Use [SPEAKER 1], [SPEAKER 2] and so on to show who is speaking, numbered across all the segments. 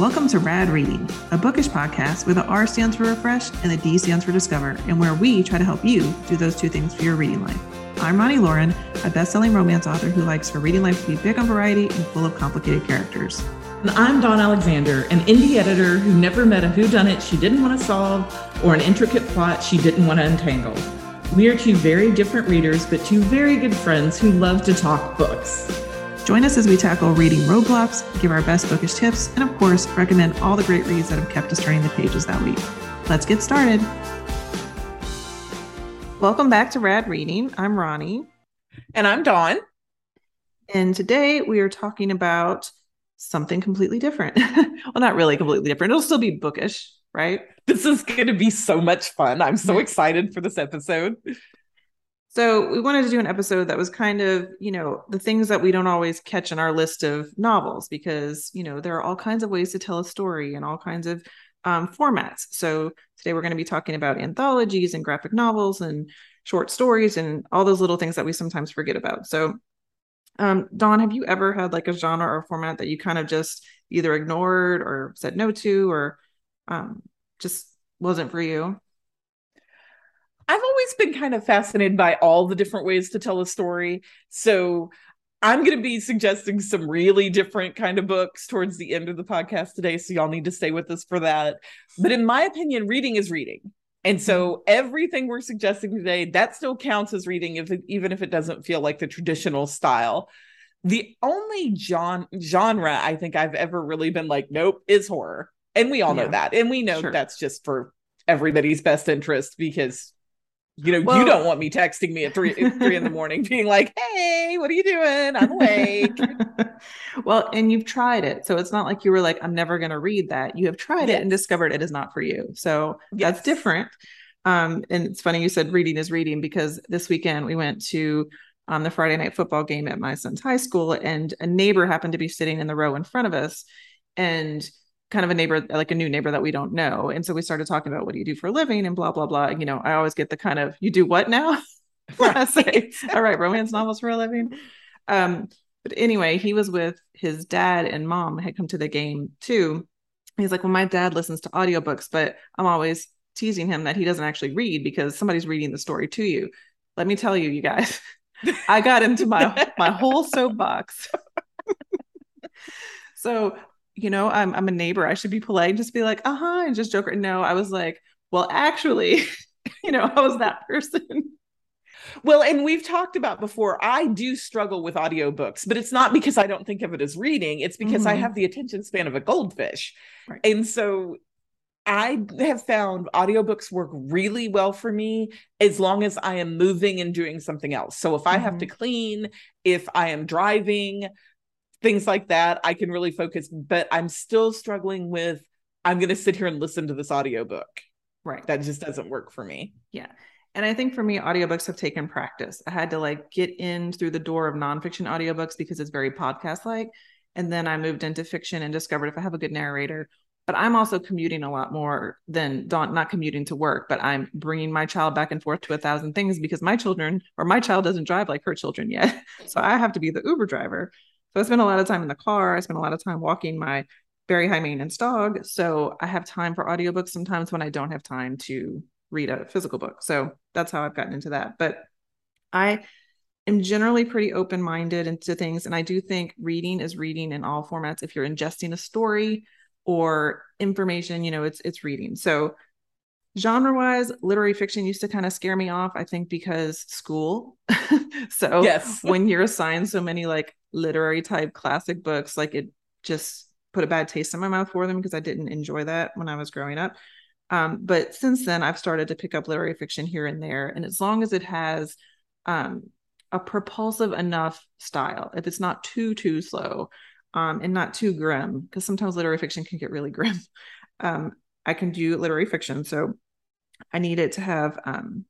[SPEAKER 1] Welcome to Rad Reading, a bookish podcast where the R stands for refresh and the D stands for discover, and where we try to help you do those two things for your reading life. I'm Roni Loren, a best-selling romance author who likes her reading life to be big on variety and full of complicated characters.
[SPEAKER 2] And I'm Dawn Alexander, an indie editor who never met a whodunit she didn't want to solve or an intricate plot she didn't want to untangle. We are two very different readers, but two very good friends who love to talk books.
[SPEAKER 1] Join us as we tackle reading roadblocks, give our best bookish tips, and of course, recommend all the great reads that have kept us turning the pages that week. Let's get started. Welcome back to Rad Reading. I'm Roni.
[SPEAKER 2] And I'm Dawn.
[SPEAKER 1] And today we are talking about something completely different. well, not really completely different. It'll still be bookish, right?
[SPEAKER 2] This is going to be so much fun. I'm so excited for this episode.
[SPEAKER 1] So, we wanted to do an episode that was kind of, you know, the things that we don't always catch in our list of novels because, you know, there are all kinds of ways to tell a story and all kinds of um, formats. So, today we're going to be talking about anthologies and graphic novels and short stories and all those little things that we sometimes forget about. So, um, Dawn, have you ever had like a genre or format that you kind of just either ignored or said no to or um, just wasn't for you?
[SPEAKER 2] I've always been kind of fascinated by all the different ways to tell a story. So I'm going to be suggesting some really different kind of books towards the end of the podcast today. So y'all need to stay with us for that. But in my opinion, reading is reading. And so mm-hmm. everything we're suggesting today, that still counts as reading, if it, even if it doesn't feel like the traditional style. The only genre, genre I think I've ever really been like, nope, is horror. And we all know that. And we know sure. that's just for everybody's best interest because you know, well, you don't want me texting me at three three in the morning, being like, "Hey, what are you doing? I'm awake."
[SPEAKER 1] well, and you've tried it, so it's not like you were like, "I'm never going to read that." You have tried yes. it and discovered it is not for you. So yes. that's different. Um, and it's funny you said reading is reading because this weekend we went to um, the Friday night football game at my son's high school, and a neighbor happened to be sitting in the row in front of us, and kind of a neighbor, like a new neighbor that we don't know. And so we started talking about what do you do for a living and blah, blah, blah. You know, I always get the kind of, you do what now? I say, all right, romance novels for a living. Um, but anyway, he was with his dad and mom had come to the game too. He's like, well, my dad listens to audiobooks, but I'm always teasing him that he doesn't actually read because somebody's reading the story to you. Let me tell you, you guys, I got into my my whole soapbox. so you know, I'm I'm a neighbor. I should be polite and just be like, uh-huh, and just joke. No, I was like, well, actually, you know, I was that person.
[SPEAKER 2] Well, and we've talked about before, I do struggle with audiobooks, but it's not because I don't think of it as reading. It's because mm-hmm. I have the attention span of a goldfish. Right. And so I have found audiobooks work really well for me as long as I am moving and doing something else. So if I mm-hmm. have to clean, if I am driving, things like that i can really focus but i'm still struggling with i'm going to sit here and listen to this audiobook.
[SPEAKER 1] Right.
[SPEAKER 2] That just doesn't work for me.
[SPEAKER 1] Yeah. And i think for me audiobooks have taken practice. I had to like get in through the door of nonfiction audiobooks because it's very podcast like and then i moved into fiction and discovered if i have a good narrator. But i'm also commuting a lot more than not commuting to work but i'm bringing my child back and forth to a thousand things because my children or my child doesn't drive like her children yet. So i have to be the uber driver so I spend a lot of time in the car. I spend a lot of time walking my very high maintenance dog. So I have time for audiobooks sometimes when I don't have time to read a physical book. So that's how I've gotten into that. But I am generally pretty open minded into things. And I do think reading is reading in all formats. If you're ingesting a story or information, you know, it's it's reading. So genre wise literary fiction used to kind of scare me off i think because school so yes when you're assigned so many like literary type classic books like it just put a bad taste in my mouth for them because i didn't enjoy that when i was growing up um, but since then i've started to pick up literary fiction here and there and as long as it has um, a propulsive enough style if it's not too too slow um, and not too grim because sometimes literary fiction can get really grim um, I can do literary fiction. So I need it to have um,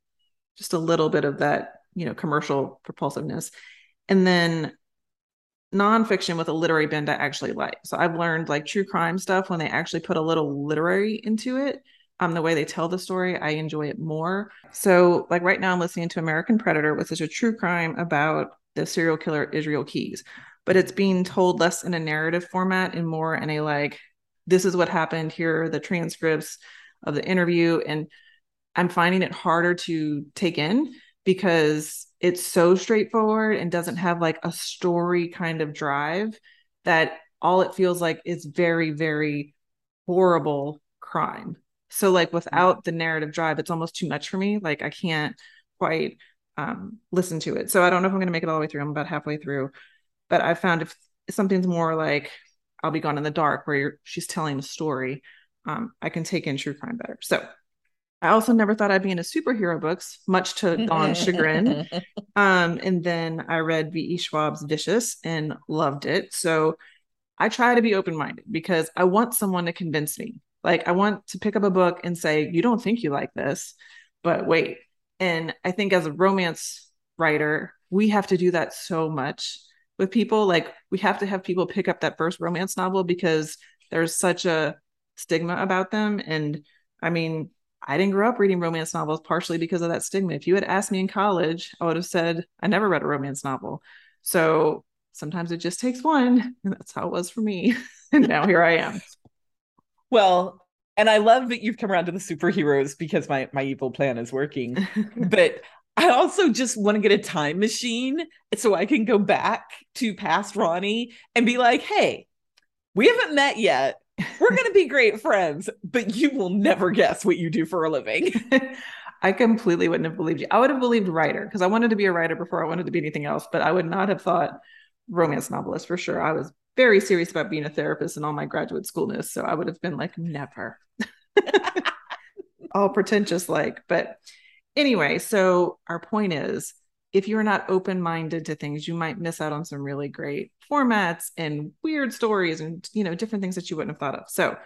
[SPEAKER 1] just a little bit of that, you know, commercial propulsiveness. And then nonfiction with a literary bend I actually like. So I've learned like true crime stuff when they actually put a little literary into it. Um, the way they tell the story, I enjoy it more. So, like right now, I'm listening to American Predator, which is a true crime about the serial killer Israel Keys, but it's being told less in a narrative format and more in a like this is what happened. Here are the transcripts of the interview. And I'm finding it harder to take in because it's so straightforward and doesn't have like a story kind of drive that all it feels like is very, very horrible crime. So, like, without the narrative drive, it's almost too much for me. Like, I can't quite um, listen to it. So, I don't know if I'm going to make it all the way through. I'm about halfway through. But I found if something's more like I'll Be Gone in the Dark, where she's telling a story, um, I can take in true crime better. So, I also never thought I'd be into superhero books, much to Dawn's chagrin. Um, and then I read V.E. Schwab's Vicious and loved it. So I try to be open minded because I want someone to convince me. Like, I want to pick up a book and say, You don't think you like this, but wait. And I think as a romance writer, we have to do that so much with people. Like, we have to have people pick up that first romance novel because there's such a stigma about them. And I mean, I didn't grow up reading romance novels partially because of that stigma. If you had asked me in college, I would have said I never read a romance novel. So sometimes it just takes one. And that's how it was for me. and now here I am.
[SPEAKER 2] Well, and I love that you've come around to the superheroes because my my evil plan is working. but I also just want to get a time machine so I can go back to past Roni and be like, hey, we haven't met yet we're going to be great friends, but you will never guess what you do for a living.
[SPEAKER 1] I completely wouldn't have believed you. I would have believed writer because I wanted to be a writer before I wanted to be anything else, but I would not have thought romance novelist for sure. I was very serious about being a therapist and all my graduate schoolness. So I would have been like, never. all pretentious like. But anyway, so our point is if you're not open minded to things, you might miss out on some really great formats and weird stories and you know different things that you wouldn't have thought of. So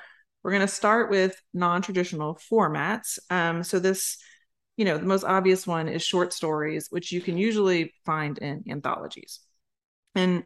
[SPEAKER 1] we're going to start with non-traditional formats. Um, so this, you know, the most obvious one is short stories, which you can usually find in anthologies. And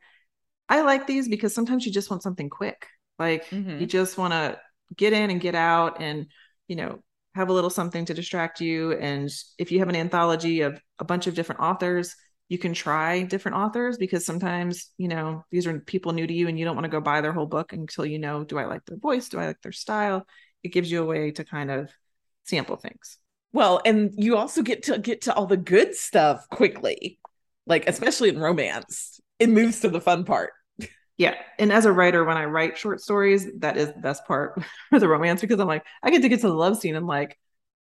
[SPEAKER 1] I like these because sometimes you just want something quick. Like mm-hmm. you just want to get in and get out and, you know, have a little something to distract you. And if you have an anthology of a bunch of different authors, you can try different authors because sometimes, you know, these are people new to you and you don't want to go buy their whole book until you know, do I like their voice? Do I like their style? It gives you a way to kind of sample things.
[SPEAKER 2] Well, and you also get to get to all the good stuff quickly, like especially in romance. It moves to the fun part.
[SPEAKER 1] Yeah. And as a writer, when I write short stories, that is the best part for the romance because I'm like, I get to get to the love scene in like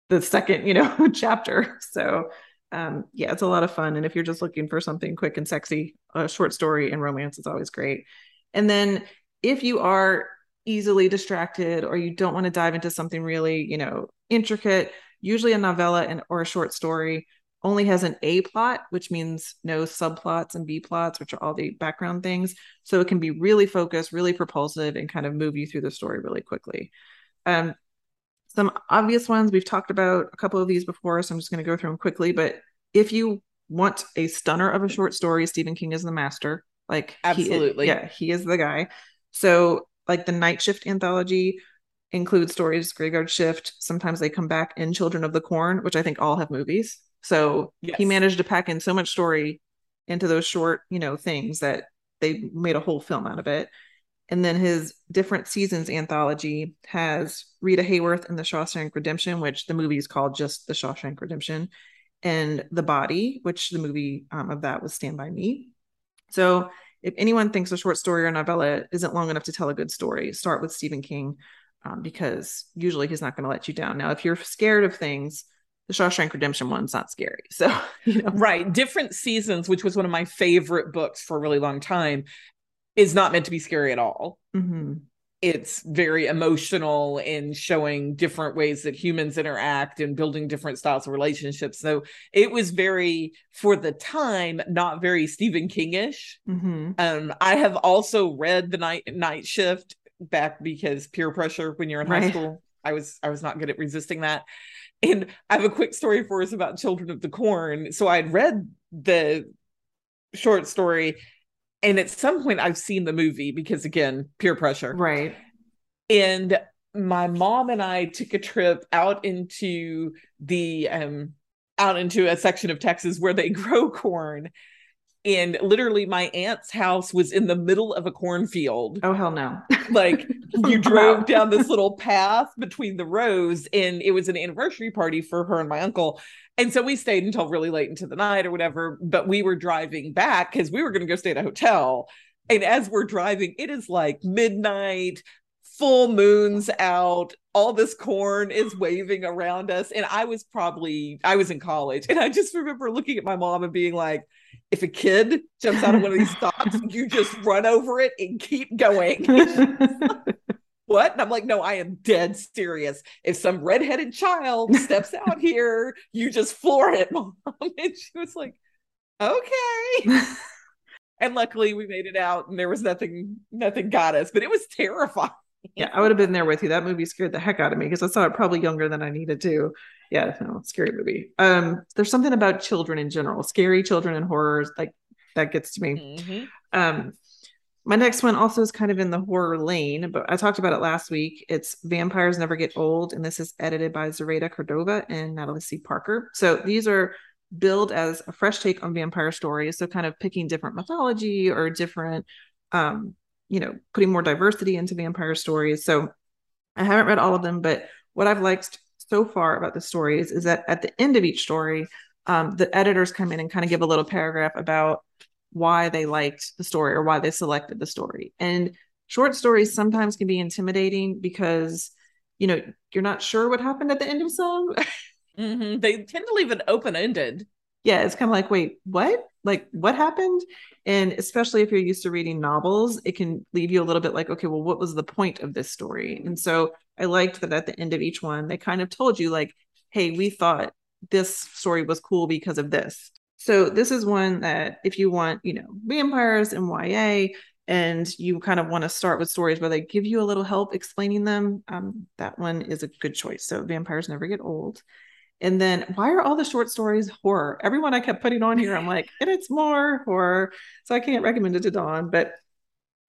[SPEAKER 1] the second, you know, chapter. So um, yeah, it's a lot of fun. And if you're just looking for something quick and sexy, a short story and romance is always great. And then if you are easily distracted or you don't want to dive into something really, you know, intricate, usually a novella and or a short story only has an A plot, which means no subplots and B plots, which are all the background things. So it can be really focused, really propulsive, and kind of move you through the story really quickly. Um, some obvious ones we've talked about a couple of these before, so I'm just going to go through them quickly. But if you want a stunner of a short story, Stephen King is the master. Like
[SPEAKER 2] absolutely,
[SPEAKER 1] he is, yeah, he is the guy. So like the Night Shift anthology includes stories Graveyard Shift. Sometimes they come back in Children of the Corn, which I think all have movies. So yes. he managed to pack in so much story into those short, you know, things that they made a whole film out of it. And then his different seasons anthology has Rita Hayworth and The Shawshank Redemption, which the movie is called just The Shawshank Redemption, and The Body, which the movie um, of that was Stand By Me. So if anyone thinks a short story or novella isn't long enough to tell a good story, start with Stephen King um, because usually he's not going to let you down. Now, if you're scared of things, the Shawshank Redemption one's not scary. So,
[SPEAKER 2] you know. Right. Different Seasons, which was one of my favorite books for a really long time, is not meant to be scary at all. Mm-hmm. It's very emotional in showing different ways that humans interact and building different styles of relationships. So it was very, for the time, not very Stephen Kingish. Mm-hmm. Um, I have also read the Night Night Shift back because peer pressure when you're in right. high school. I was I was not good at resisting that. And I have a quick story for us about Children of the Corn. So I had read the short story and at some point I've seen the movie because again, peer pressure.
[SPEAKER 1] Right.
[SPEAKER 2] And my mom and I took a trip out into the um out into a section of Texas where they grow corn. And literally my aunt's house was in the middle of a cornfield.
[SPEAKER 1] Oh hell no.
[SPEAKER 2] like you drove down this little path between the rows and it was an anniversary party for her and my uncle and so we stayed until really late into the night or whatever but we were driving back because we were going to go stay at a hotel and as we're driving it is like midnight full moons out all this corn is waving around us and i was probably i was in college and i just remember looking at my mom and being like if a kid jumps out of one of these stops you just run over it and keep going. What? And i'm like no i am dead serious. If some redheaded child steps out here you just floor it mom. And she was like okay. And luckily we made it out and there was nothing nothing got us but it was terrifying
[SPEAKER 1] yeah, I would have been there with you. That movie scared the heck out of me because I saw it probably younger than I needed to. Yeah, no, scary movie. Um, there's something about children in general, scary children and horrors, like that gets to me. Mm-hmm. Um, my next one also is kind of in the horror lane, but I talked about it last week. It's Vampires Never Get Old, and this is edited by Zoraida Cordova and Natalie C. Parker. So these are billed as a fresh take on vampire stories. So kind of picking different mythology or different um you know, putting more diversity into vampire stories. So I haven't read all of them, but what I've liked so far about the stories is that at the end of each story, um, the editors come in and kind of give a little paragraph about why they liked the story or why they selected the story. And short stories sometimes can be intimidating because, you know, you're not sure what happened at the end of some.
[SPEAKER 2] mm-hmm. They tend to leave it open ended.
[SPEAKER 1] Yeah, it's kind of like, wait, what? Like, what happened? And especially if you're used to reading novels, it can leave you a little bit like, okay, well, what was the point of this story? And so I liked that at the end of each one, they kind of told you, like, hey, we thought this story was cool because of this. So this is one that if you want, you know, vampires and YA, and you kind of want to start with stories where they give you a little help explaining them, um, that one is a good choice. So vampires never get old. And then why are all the short stories horror? Everyone I kept putting on here, I'm like, and it's more horror. So I can't recommend it to Dawn. But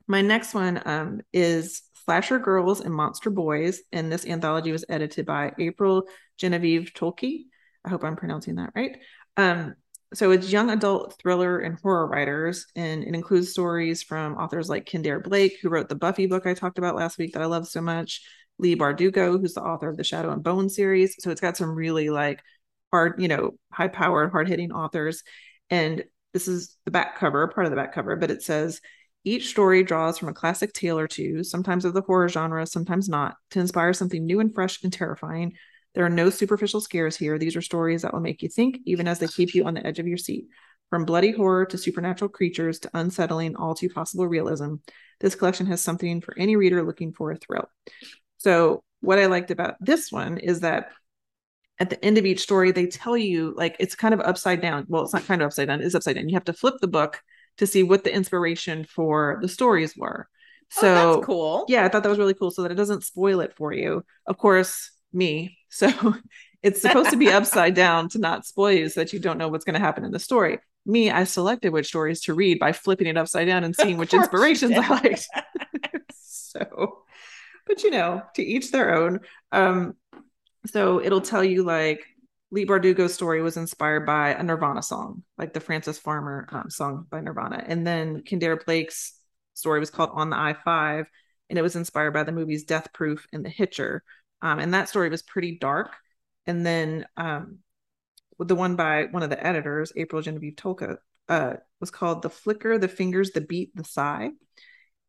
[SPEAKER 1] my next one um, is Slasher Girls and Monster Boys. And this anthology was edited by April Genevieve Tolke. I hope I'm pronouncing that right. Um, so it's young adult thriller and horror writers, and it includes stories from authors like Kendare Blake, who wrote the Buffy book I talked about last week that I love so much, Leigh Bardugo, who's the author of the Shadow and Bone series. So it's got some really like hard, you know, high powered, hard hitting authors. And this is the back cover, part of the back cover, but it says each story draws from a classic tale or two, sometimes of the horror genre, sometimes not, to inspire something new and fresh and terrifying. There are no superficial scares here. These are stories that will make you think, even as they keep you on the edge of your seat. From bloody horror to supernatural creatures to unsettling, all too possible realism, this collection has something for any reader looking for a thrill. So, what I liked about this one is that at the end of each story, they tell you like it's kind of upside down. Well, it's not kind of upside down, it's upside down. You have to flip the book to see what the inspiration for the stories were. Oh, so
[SPEAKER 2] oh, that's cool.
[SPEAKER 1] Yeah, I thought that was really cool so that it doesn't spoil it for you. Of course, me. So it's supposed to be upside down to not spoil you so that you don't know what's going to happen in the story. Me, I selected which stories to read by flipping it upside down and seeing which inspirations I liked. so but you know, to each their own. Um, so it'll tell you like Leigh Bardugo's story was inspired by a Nirvana song, like the Frances Farmer um, song by Nirvana. And then Kendare Blake's story was called On the I 5, and it was inspired by the movies Death Proof and The Hitcher. Um, and that story was pretty dark. And then um, the one by one of the editors, April Genevieve Tolke, uh, was called The Flicker, The Fingers, The Beat, The Sigh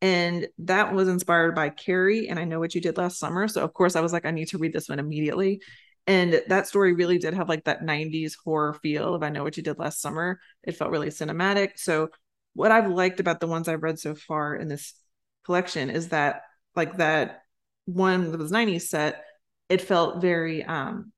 [SPEAKER 1] and that was inspired by Carrie and I know what you did last summer. So of course I was like, I need to read this one immediately. And that story really did have like that 90s horror feel of I know what you did last summer. It felt really cinematic. So what I've liked about the ones I've read so far in this collection is that like that one that was 90s set, it felt very um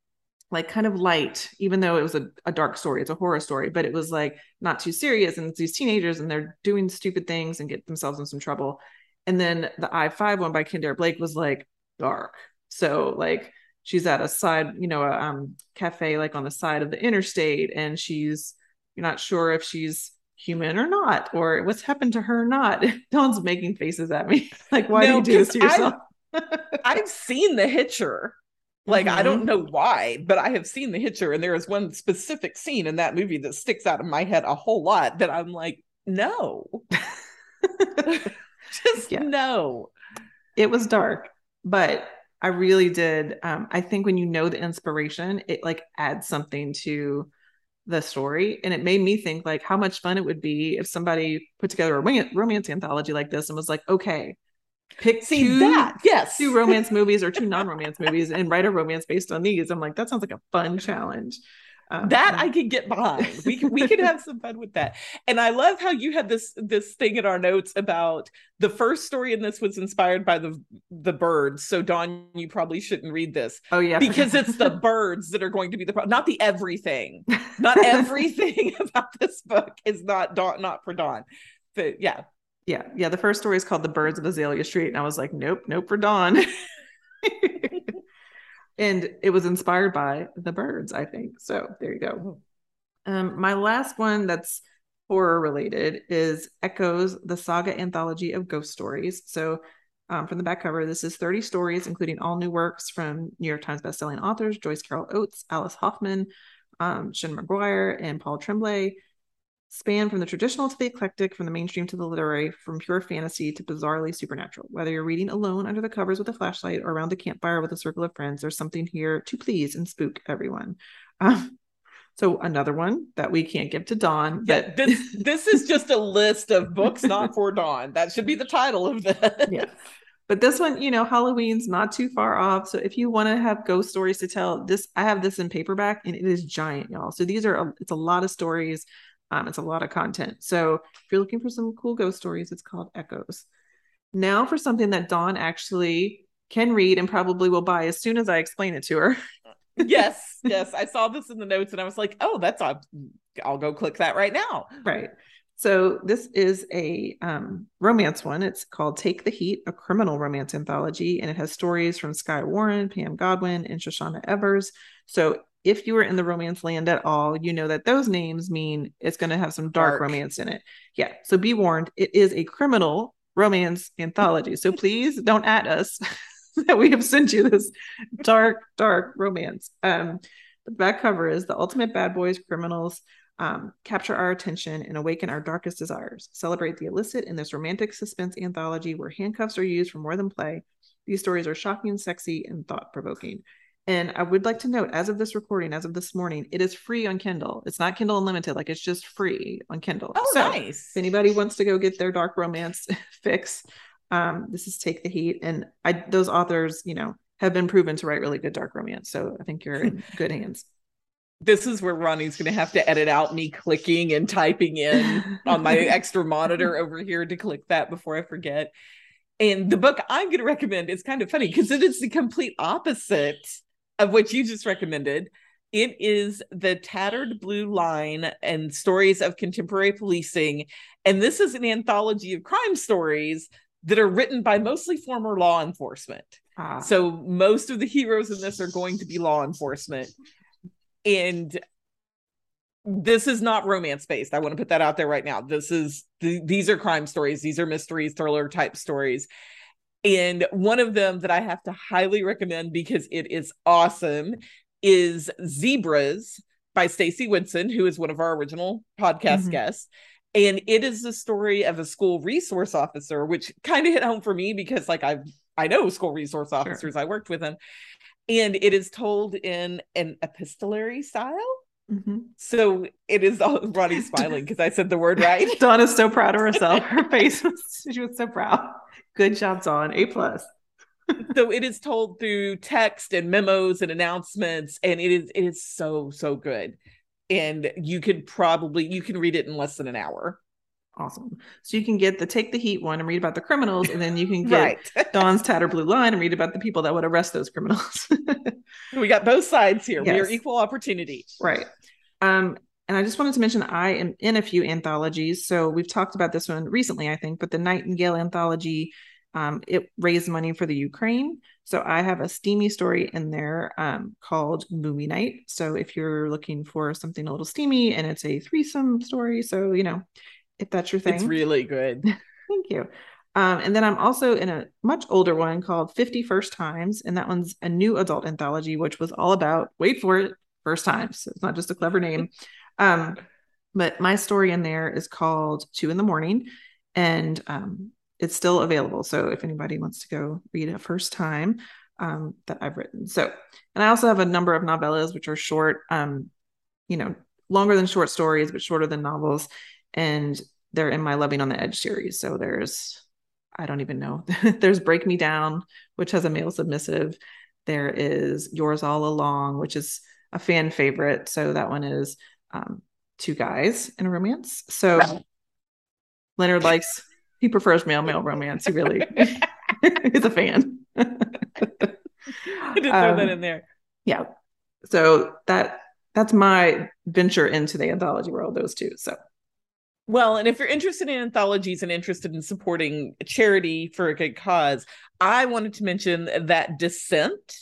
[SPEAKER 1] like kind of light, even though it was a, a dark story. It's a horror story, but it was like not too serious. And it's these teenagers and they're doing stupid things and get themselves in some trouble. And then the I 5 one by Kendare Blake was like dark. So like she's at a side, you know, a um, cafe like on the side of the interstate, and she's you're not sure if she's human or not, or what's happened to her or not. Dawn's making faces at me. like, why no, do you do this to yourself?
[SPEAKER 2] I've, I've seen the hitcher like mm-hmm. I don't mm-hmm. know why, but I have seen The Hitcher, and there is one specific scene in that movie that sticks out of my head a whole lot. That I'm like, no, just yeah. no.
[SPEAKER 1] it was dark, but I really did. Um, I think when you know the inspiration, it like adds something to the story. And it made me think like how much fun it would be if somebody put together a romance anthology like this and was like, okay, pick
[SPEAKER 2] See
[SPEAKER 1] two,
[SPEAKER 2] that. Yes.
[SPEAKER 1] two romance movies or two non-romance movies and write a romance based on these. I'm like, that sounds like a fun challenge.
[SPEAKER 2] Um, that I could get behind. We we could have some fun with that. And I love how you had this this thing in our notes about the first story in this was inspired by the the birds. So Dawn, you probably shouldn't read this.
[SPEAKER 1] Oh yeah,
[SPEAKER 2] because it's the birds that are going to be the problem, not the everything. Not everything about this book is not Dawn, not for Dawn. But yeah,
[SPEAKER 1] yeah, yeah. The first story is called "The Birds of Azalea Street," and I was like, nope, nope for Dawn. and it was inspired by the birds, I think. So there you go. Um, my last one that's horror related is Echoes, the saga anthology of ghost stories. So um, from the back cover, this is 30 stories, including all new works from New York Times bestselling authors Joyce Carol Oates, Alice Hoffman, um, Sean McGuire, and Paul Tremblay span from the traditional to the eclectic, from the mainstream to the literary, from pure fantasy to bizarrely supernatural. Whether you're reading alone under the covers with a flashlight or around the campfire with a circle of friends, there's something here to please and spook everyone. Um, so another one that we can't give to Dawn.
[SPEAKER 2] Yeah, this this is just a list of books not for Dawn. That should be the title of this.
[SPEAKER 1] Yeah. But this one, you know, Halloween's not too far off. So if you want to have ghost stories to tell, this I have this in paperback and it is giant, y'all. So these are a, it's a lot of stories um, it's a lot of content. So if you're looking for some cool ghost stories, it's called Echoes. Now for something that Dawn actually can read and probably will buy as soon as I explain it to her.
[SPEAKER 2] yes, yes. I saw this in the notes and I was like, oh, that's I'll, I'll go click that right now.
[SPEAKER 1] Right. So this is a um, romance one. It's called Take the Heat, a criminal romance anthology, and it has stories from Skye Warren, Pam Godwin, and Shoshanna Evers. So if you were in the romance land at all, you know that those names mean it's going to have some dark, dark, romance in it. Yeah. So be warned, it is a criminal romance anthology. So please don't at us that we have sent you this dark, dark romance. Um, the back cover is the ultimate bad boys, criminals um, capture our attention and awaken our darkest desires. Celebrate the illicit in this romantic suspense anthology where handcuffs are used for more than play. These stories are shocking, sexy, and thought provoking. And I would like to note, as of this recording, as of this morning, it is free on Kindle. It's not Kindle Unlimited, like it's just free on Kindle.
[SPEAKER 2] Oh, so nice.
[SPEAKER 1] If anybody wants to go get their dark romance fix, um, this is Take the Heat. And I those authors, you know, have been proven to write really good dark romance. So I think you're in good hands.
[SPEAKER 2] This is where Roni's going to have to edit out me clicking and typing in on my extra monitor over here to click that before I forget. And the book I'm going to recommend is kind of funny because it is the complete opposite of what you just recommended. It is the Tattered Blue Line and Stories of Contemporary Policing. And this is an anthology of crime stories that are written by mostly former law enforcement. Ah. So most of the heroes in this are going to be law enforcement. And this is not romance based. I want to put that out there right now. This is these are crime stories. These are mysteries, thriller type stories. And one of them that I have to highly recommend because it is awesome is Zebras by Stacy Woodson, who is one of our original podcast mm-hmm. guests. And it is the story of a school resource officer, which kind of hit home for me because like I've I know school resource officers. Sure. I worked with them. And it is told in an epistolary style. Mm-hmm. So it is all Roni smiling because I said the word right.
[SPEAKER 1] Donna's so proud of herself. Her face was she was so proud. Good job, Dawn. A plus.
[SPEAKER 2] so it is told through text and memos and announcements, and it is it is so so good. And you could probably you can read it in less than an hour.
[SPEAKER 1] Awesome. So you can get the take the heat one and read about the criminals, and then you can get right. Dawn's tattered blue line and read about the people that would arrest those criminals.
[SPEAKER 2] we got both sides here. Yes. We are equal opportunity.
[SPEAKER 1] Right. Um, and I just wanted to mention I am in a few anthologies. So we've talked about this one recently, I think, but the Nightingale anthology, um, it raised money for the Ukraine. So I have a steamy story in there um, called Movie Night. So if you're looking for something a little steamy and it's a threesome story, so you know, if that's your thing,
[SPEAKER 2] it's really good.
[SPEAKER 1] Thank you. Um, and then I'm also in a much older one called 50 First Times, and that one's a new adult anthology, which was all about wait for it, first times. So it's not just a clever name. Um, but my story in there is called Two in the Morning, and um, it's still available. So if anybody wants to go read it first time, um, that I've written. So, and I also have a number of novellas which are short, um, you know, longer than short stories, but shorter than novels. And they're in my Loving on the Edge series. So there's, I don't even know. there's Break Me Down, which has a male submissive. There is Yours All Along, which is a fan favorite. So that one is um, two guys in a romance. So Leonard likes, he prefers male male romance. He really is a fan. I
[SPEAKER 2] did throw um, that in there.
[SPEAKER 1] Yeah. So that that's my venture into the anthology world, those two. So
[SPEAKER 2] well, and if you're interested in anthologies and interested in supporting charity for a good cause, I wanted to mention that Dissent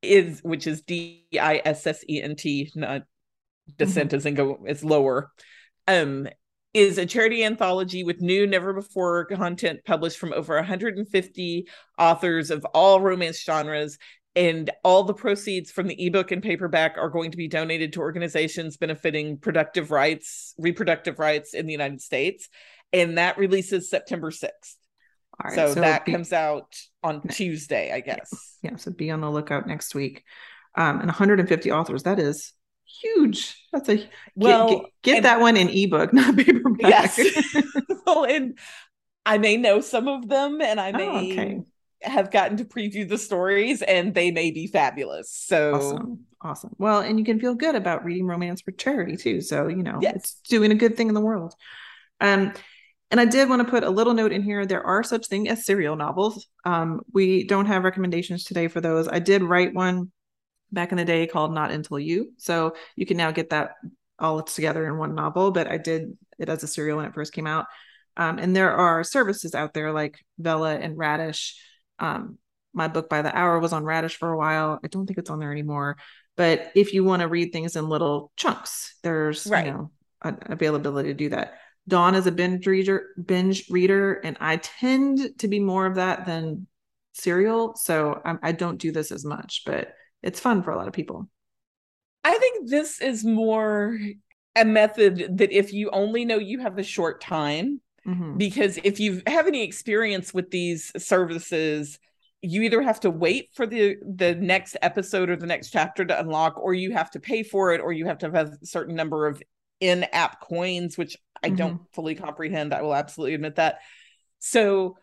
[SPEAKER 2] is, which is D I S S E N T, not Descent mm-hmm. in go is lower, um, is a charity anthology with new, never before content published from over 150 authors of all romance genres and all the proceeds from the ebook and paperback are going to be donated to organizations benefiting productive rights reproductive rights in the united states. And that releases september 6th so, so, that be, comes out on tuesday i guess.
[SPEAKER 1] Yeah, yeah, so be on the lookout next week. Um, and 150 authors that is huge that's a well get, get, get and, that one in ebook not paperback yes
[SPEAKER 2] well and i may know some of them and i oh, may oh, okay have gotten to preview the stories and they may be fabulous. So
[SPEAKER 1] awesome. Awesome. Well, and you can feel good about reading romance for charity too. So, you know, yes. it's doing a good thing in the world. Um, and I did want to put a little note in here. There are such things as serial novels. Um, we don't have recommendations today for those. I did write one back in the day called Not Until You. So you can now get that all together in one novel, but I did it as a serial when it first came out. Um, and there are services out there like Vella and Radish um, my book by the hour was on Radish for a while. I don't think it's on there anymore. But if you want to read things in little chunks, there's right. you know an availability to do that. Dawn is a binge reader, binge reader, and I tend to be more of that than serial. So I, I don't do this as much, but it's fun for a lot of people.
[SPEAKER 2] I think this is more a method that if you only know you have a short time, Mm-hmm. Because if you have any experience with these services, you either have to wait for the the next episode or the next chapter to unlock, or you have to pay for it, or you have to have a certain number of in-app coins, which I mm-hmm. don't fully comprehend. I will absolutely admit that. So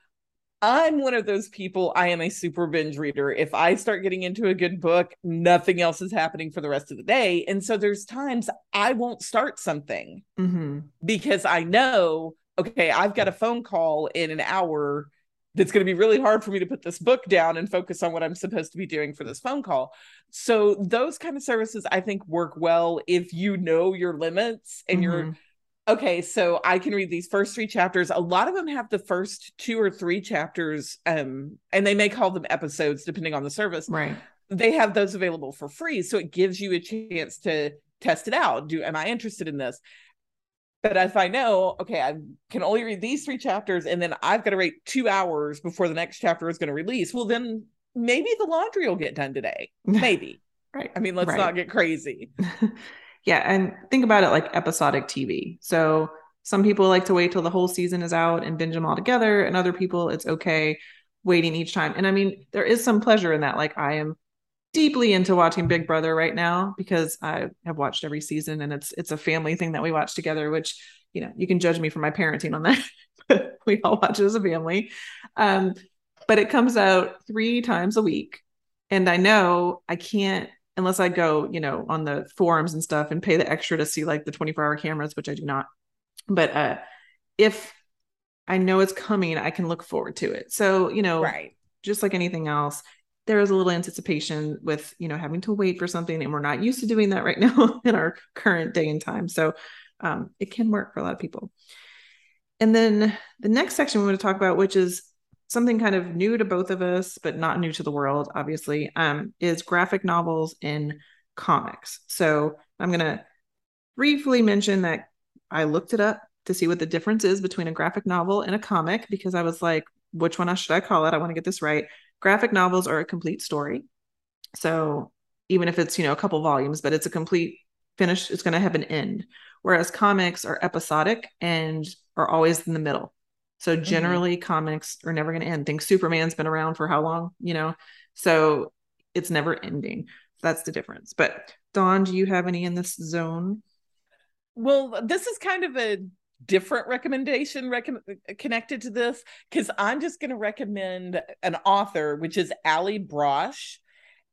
[SPEAKER 2] I'm one of those people. I am a super binge reader. If I start getting into a good book, nothing else is happening for the rest of the day. And so there's times I won't start something mm-hmm. because I know okay, I've got a phone call in an hour that's going to be really hard for me to put this book down and focus on what I'm supposed to be doing for this phone call. So those kind of services I think work well if you know your limits and mm-hmm. you're okay, so I can read these first three chapters. A lot of them have the first two or three chapters um and they may call them episodes depending on the service.
[SPEAKER 1] Right.
[SPEAKER 2] They have those available for free so it gives you a chance to test it out. Do am I interested in this? But if I know, okay, I can only read these three chapters and then I've got to wait two hours before the next chapter is going to release, well, then maybe the laundry will get done today. Maybe.
[SPEAKER 1] right.
[SPEAKER 2] I mean, let's right. not get crazy.
[SPEAKER 1] yeah. And think about it like episodic TV. So some people like to wait till the whole season is out and binge them all together, and other people, it's okay waiting each time. And I mean, there is some pleasure in that. Like, I am deeply into watching Big Brother right now because I have watched every season and it's it's a family thing that we watch together, which you know, you can judge me for my parenting on that, we all watch it as a family. Um, but it comes out three times a week. And I know I can't unless I go, you know, on the forums and stuff and pay the extra to see like the 24 hour cameras, which I do not. But uh if I know it's coming, I can look forward to it. So, you know,
[SPEAKER 2] right.
[SPEAKER 1] just like anything else, there is a little anticipation with you know having to wait for something and we're not used to doing that right now in our current day and time so um, it can work for a lot of people and then the next section we want to talk about which is something kind of new to both of us but not new to the world obviously um, is graphic novels in comics so i'm going to briefly mention that i looked it up to see what the difference is between a graphic novel and a comic because i was like which one should i call it i want to get this right graphic novels are a complete story. So even if it's, you know, a couple volumes, but it's a complete finish, it's going to have an end. Whereas comics are episodic and are always in the middle. So mm-hmm. generally, mm-hmm. comics are never going to end. Think Superman's been around for how long? You know, so it's never ending. That's the difference. But Dawn, do you have any in this zone?
[SPEAKER 2] Well, this is kind of a different recommendation rec- connected to this because I'm just going to recommend an author, which is Allie Brosh,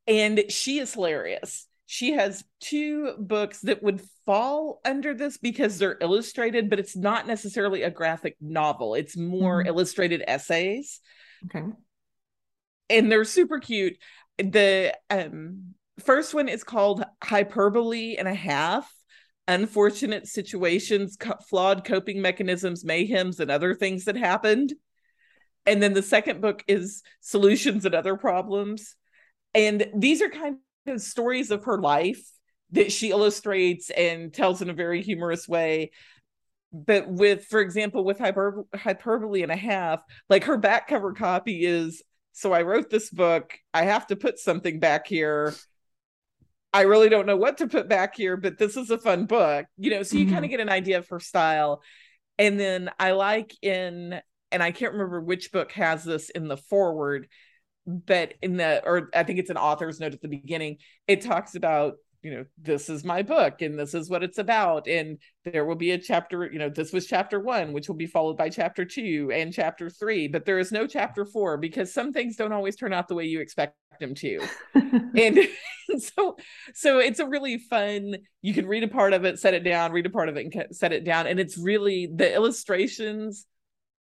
[SPEAKER 2] and she is hilarious. She has two books that would fall under this because they're illustrated, but it's not necessarily a graphic novel. It's more mm-hmm. illustrated essays.
[SPEAKER 1] Okay.
[SPEAKER 2] And they're super cute. The um, first one is called Hyperbole and a Half Unfortunate Situations, co- Flawed Coping Mechanisms, Mayhems, and Other Things That Happened. And then the second book is Solutions and Other Problems. And these are kind of stories of her life that she illustrates and tells in a very humorous way. But with for example with hyper- hyperbole and a half like her back cover copy is so i wrote this book. I have to put something back here. I really don't know what to put back here but this is a fun book. You know so you mm-hmm. kind of get an idea of her style. And then i like in and i can't remember which book has this in the forward but in the or i think it's an author's note at the beginning it talks about you know this is my book and this is what it's about. And there will be a chapter you know this was chapter 1 which will be followed by chapter 2 and chapter 3 but there is no chapter 4 because some things don't always turn out the way you expect them to. And so so it's a really fun you can read a part of it set it down read a part of it and set it down. And it's really the illustrations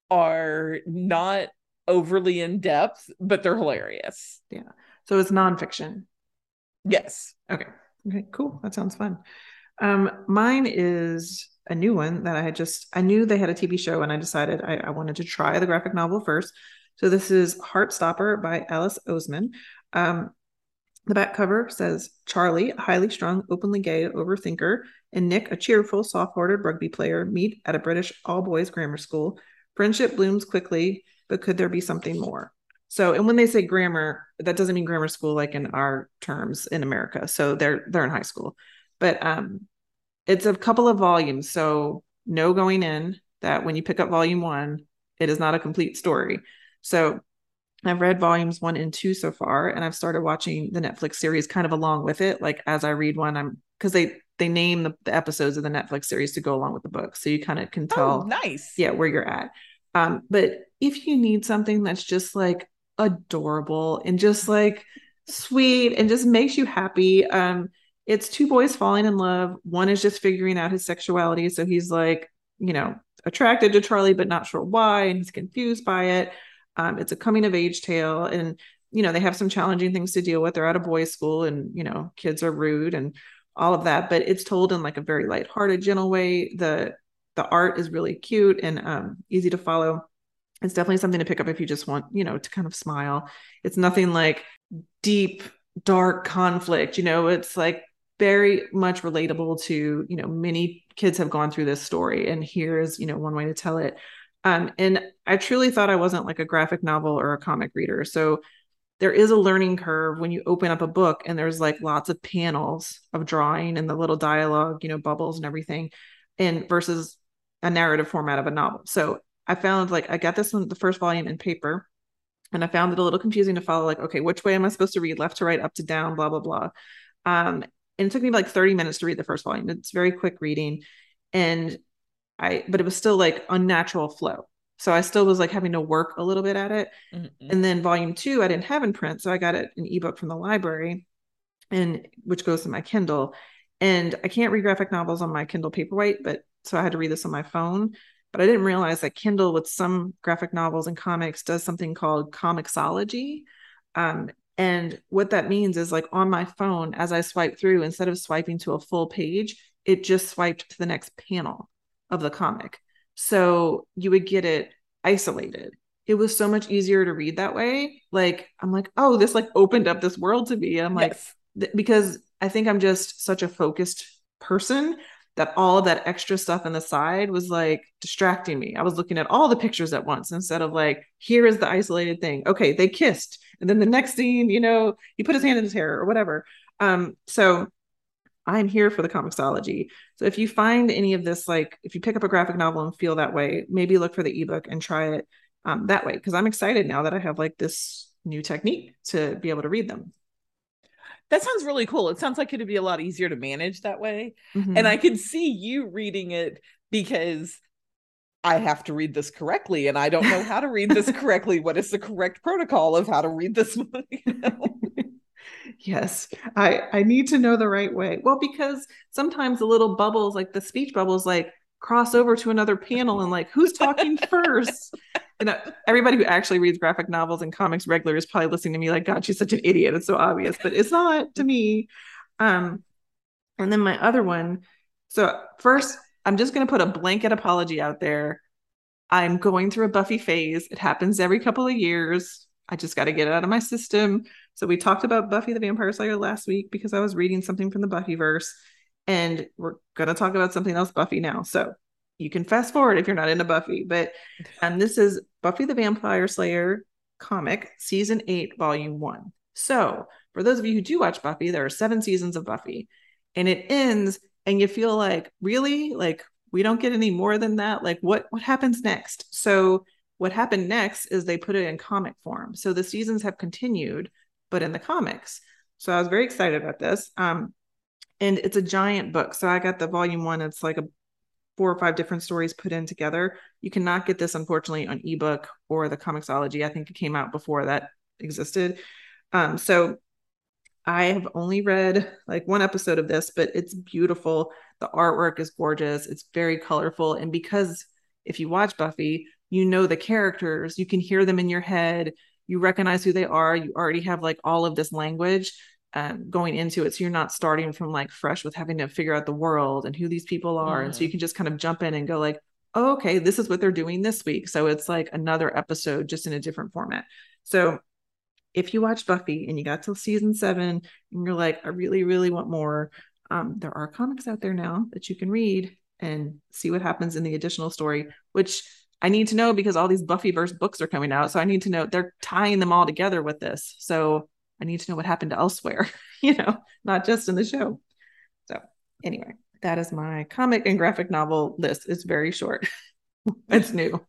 [SPEAKER 2] are not overly in depth, but they're hilarious.
[SPEAKER 1] Yeah. So it's nonfiction.
[SPEAKER 2] Yes.
[SPEAKER 1] Okay. Okay. Cool. That sounds fun. Um, mine is a new one that I had just I knew they had a TV show and I decided I, I wanted to try the graphic novel first. So this is Heartstopper by Alice Oseman. Um, the back cover says Charlie, a highly strung, openly gay overthinker, and Nick, a cheerful, soft-hearted rugby player, meet at a British all-boys grammar school. Friendship blooms quickly, but could there be something more? So, and when they say grammar, that doesn't mean grammar school like in our terms in America. So they're they're in high school, but um, it's a couple of volumes. So no going in that when you pick up volume one, it is not a complete story. So I've read volumes one and two so far, and I've started watching the Netflix series kind of along with it. Like as I read one, I'm because they they name the, the, episodes of the Netflix series to go along with the book, so you kind of can tell.
[SPEAKER 2] Oh, nice.
[SPEAKER 1] Yeah, where you're at. Um, but if you need something that's just like adorable and just like sweet and just makes you happy, um, it's two boys falling in love. One is just figuring out his sexuality. So he's like, you know, attracted to Charlie, but not sure why, and he's confused by it. Um, it's a coming of age tale. And, you know, they have some challenging things to deal with. They're at a boys' school and, you know, kids are rude and all of that, but it's told in like a very lighthearted, gentle way. The the art is really cute and um, easy to follow it's definitely something to pick up if you just want you know to kind of smile. It's nothing like deep dark conflict you know it's like very much relatable to you know many kids have gone through this story and here is you know one way to tell it. Um, and i truly thought i wasn't like a graphic novel or a comic reader. So there is a learning curve when you open up a book and there's like lots of panels of drawing and the little dialogue you know bubbles and everything and versus a narrative format of a novel. So I found like I got this one, the first volume in paper, and I found it a little confusing to follow. Like, okay, which way am I supposed to read? Left to right, up to down, blah blah blah. Um, and it took me like 30 minutes to read the first volume. It's very quick reading, and I, but it was still like unnatural flow. So I still was like having to work a little bit at it. Mm-hmm. And then volume two, I didn't have in print, so I got it an ebook from the library, and which goes to my Kindle. And I can't read graphic novels on my Kindle Paperwhite, but so I had to read this on my phone. But I didn't realize that Kindle, with some graphic novels and comics, does something called Comixology. Um, and what that means is like on my phone, as I swipe through, instead of swiping to a full page, it just swiped to the next panel of the comic. So you would get it isolated. It was so much easier to read that way. Like, I'm like, oh, this like opened up this world to me. And I'm like, th- because I think I'm just such a focused person that all of that extra stuff on the side was like distracting me. I was looking at all the pictures at once instead of like, here is the isolated thing. Okay, they kissed. And then the next scene, you know, he put his hand in his hair or whatever. Um, so I'm here for the comiXology. So if you find any of this, like if you pick up a graphic novel and feel that way, maybe look for the ebook and try it um, that way. Because I'm excited now that I have like this new technique to be able to read them.
[SPEAKER 2] That sounds really cool. It sounds like it'd be a lot easier to manage that way.
[SPEAKER 1] Mhm.
[SPEAKER 2] And I can see you reading it because I have to read this correctly and I don't know how to read this correctly. What is the correct protocol of how to read this? You know?
[SPEAKER 1] yes i i need to know the right way well because sometimes the little bubbles like the speech bubbles like cross over to another panel and like who's talking first? And uh, everybody who actually reads graphic novels and comics regular is probably listening to me like god she's such an idiot. It's so obvious. But it's not to me. Um and then my other one so first i'm just going to put a blanket apology out there. I'm going through a buffy phase. It happens every couple of years. I just got to get it out of my system. So we talked about Buffy the Vampire Slayer last week because I was reading something from the Buffyverse, and we're gonna talk about something else Buffy now. So you can fast forward if you're not into Buffy, but um, this is Buffy the Vampire Slayer comic, season eight, volume one. So for those of you who do watch Buffy, there are seven seasons of Buffy, and it ends, and you feel like really like we don't get any more than that. Like what what happens next? So what happened next is they put it in comic form. So the seasons have continued but in the comics. So I was very excited about this. Um, and it's a giant book. So I got the volume one. It's like a four or five different stories put in together. You cannot get this, unfortunately, on ebook or the comiXology. I think it came out before that existed. Um, so I have only read like one episode of this, but it's beautiful. The artwork is gorgeous. It's very colorful. And because if you watch Buffy, you know the characters, you can hear them in your head you recognize who they are you already have like all of this language um, going into it so you're not starting from like fresh with having to figure out the world and who these people are mm. and so you
[SPEAKER 2] Mhm.
[SPEAKER 1] can just kind of jump in and go like oh, okay this is what they're doing this week so it's like another episode just in a different format so if you watch buffy and you got to season seven and you're like i really really want more um, there are comics out there now that you can read and see what happens in the additional story which I need to know because all these Buffyverse books are coming out. So I need to know they're tying them all together with this. So I need to know what happened elsewhere, you know, not just in the show. So anyway, that is my comic and graphic novel list. It's very short. it's new.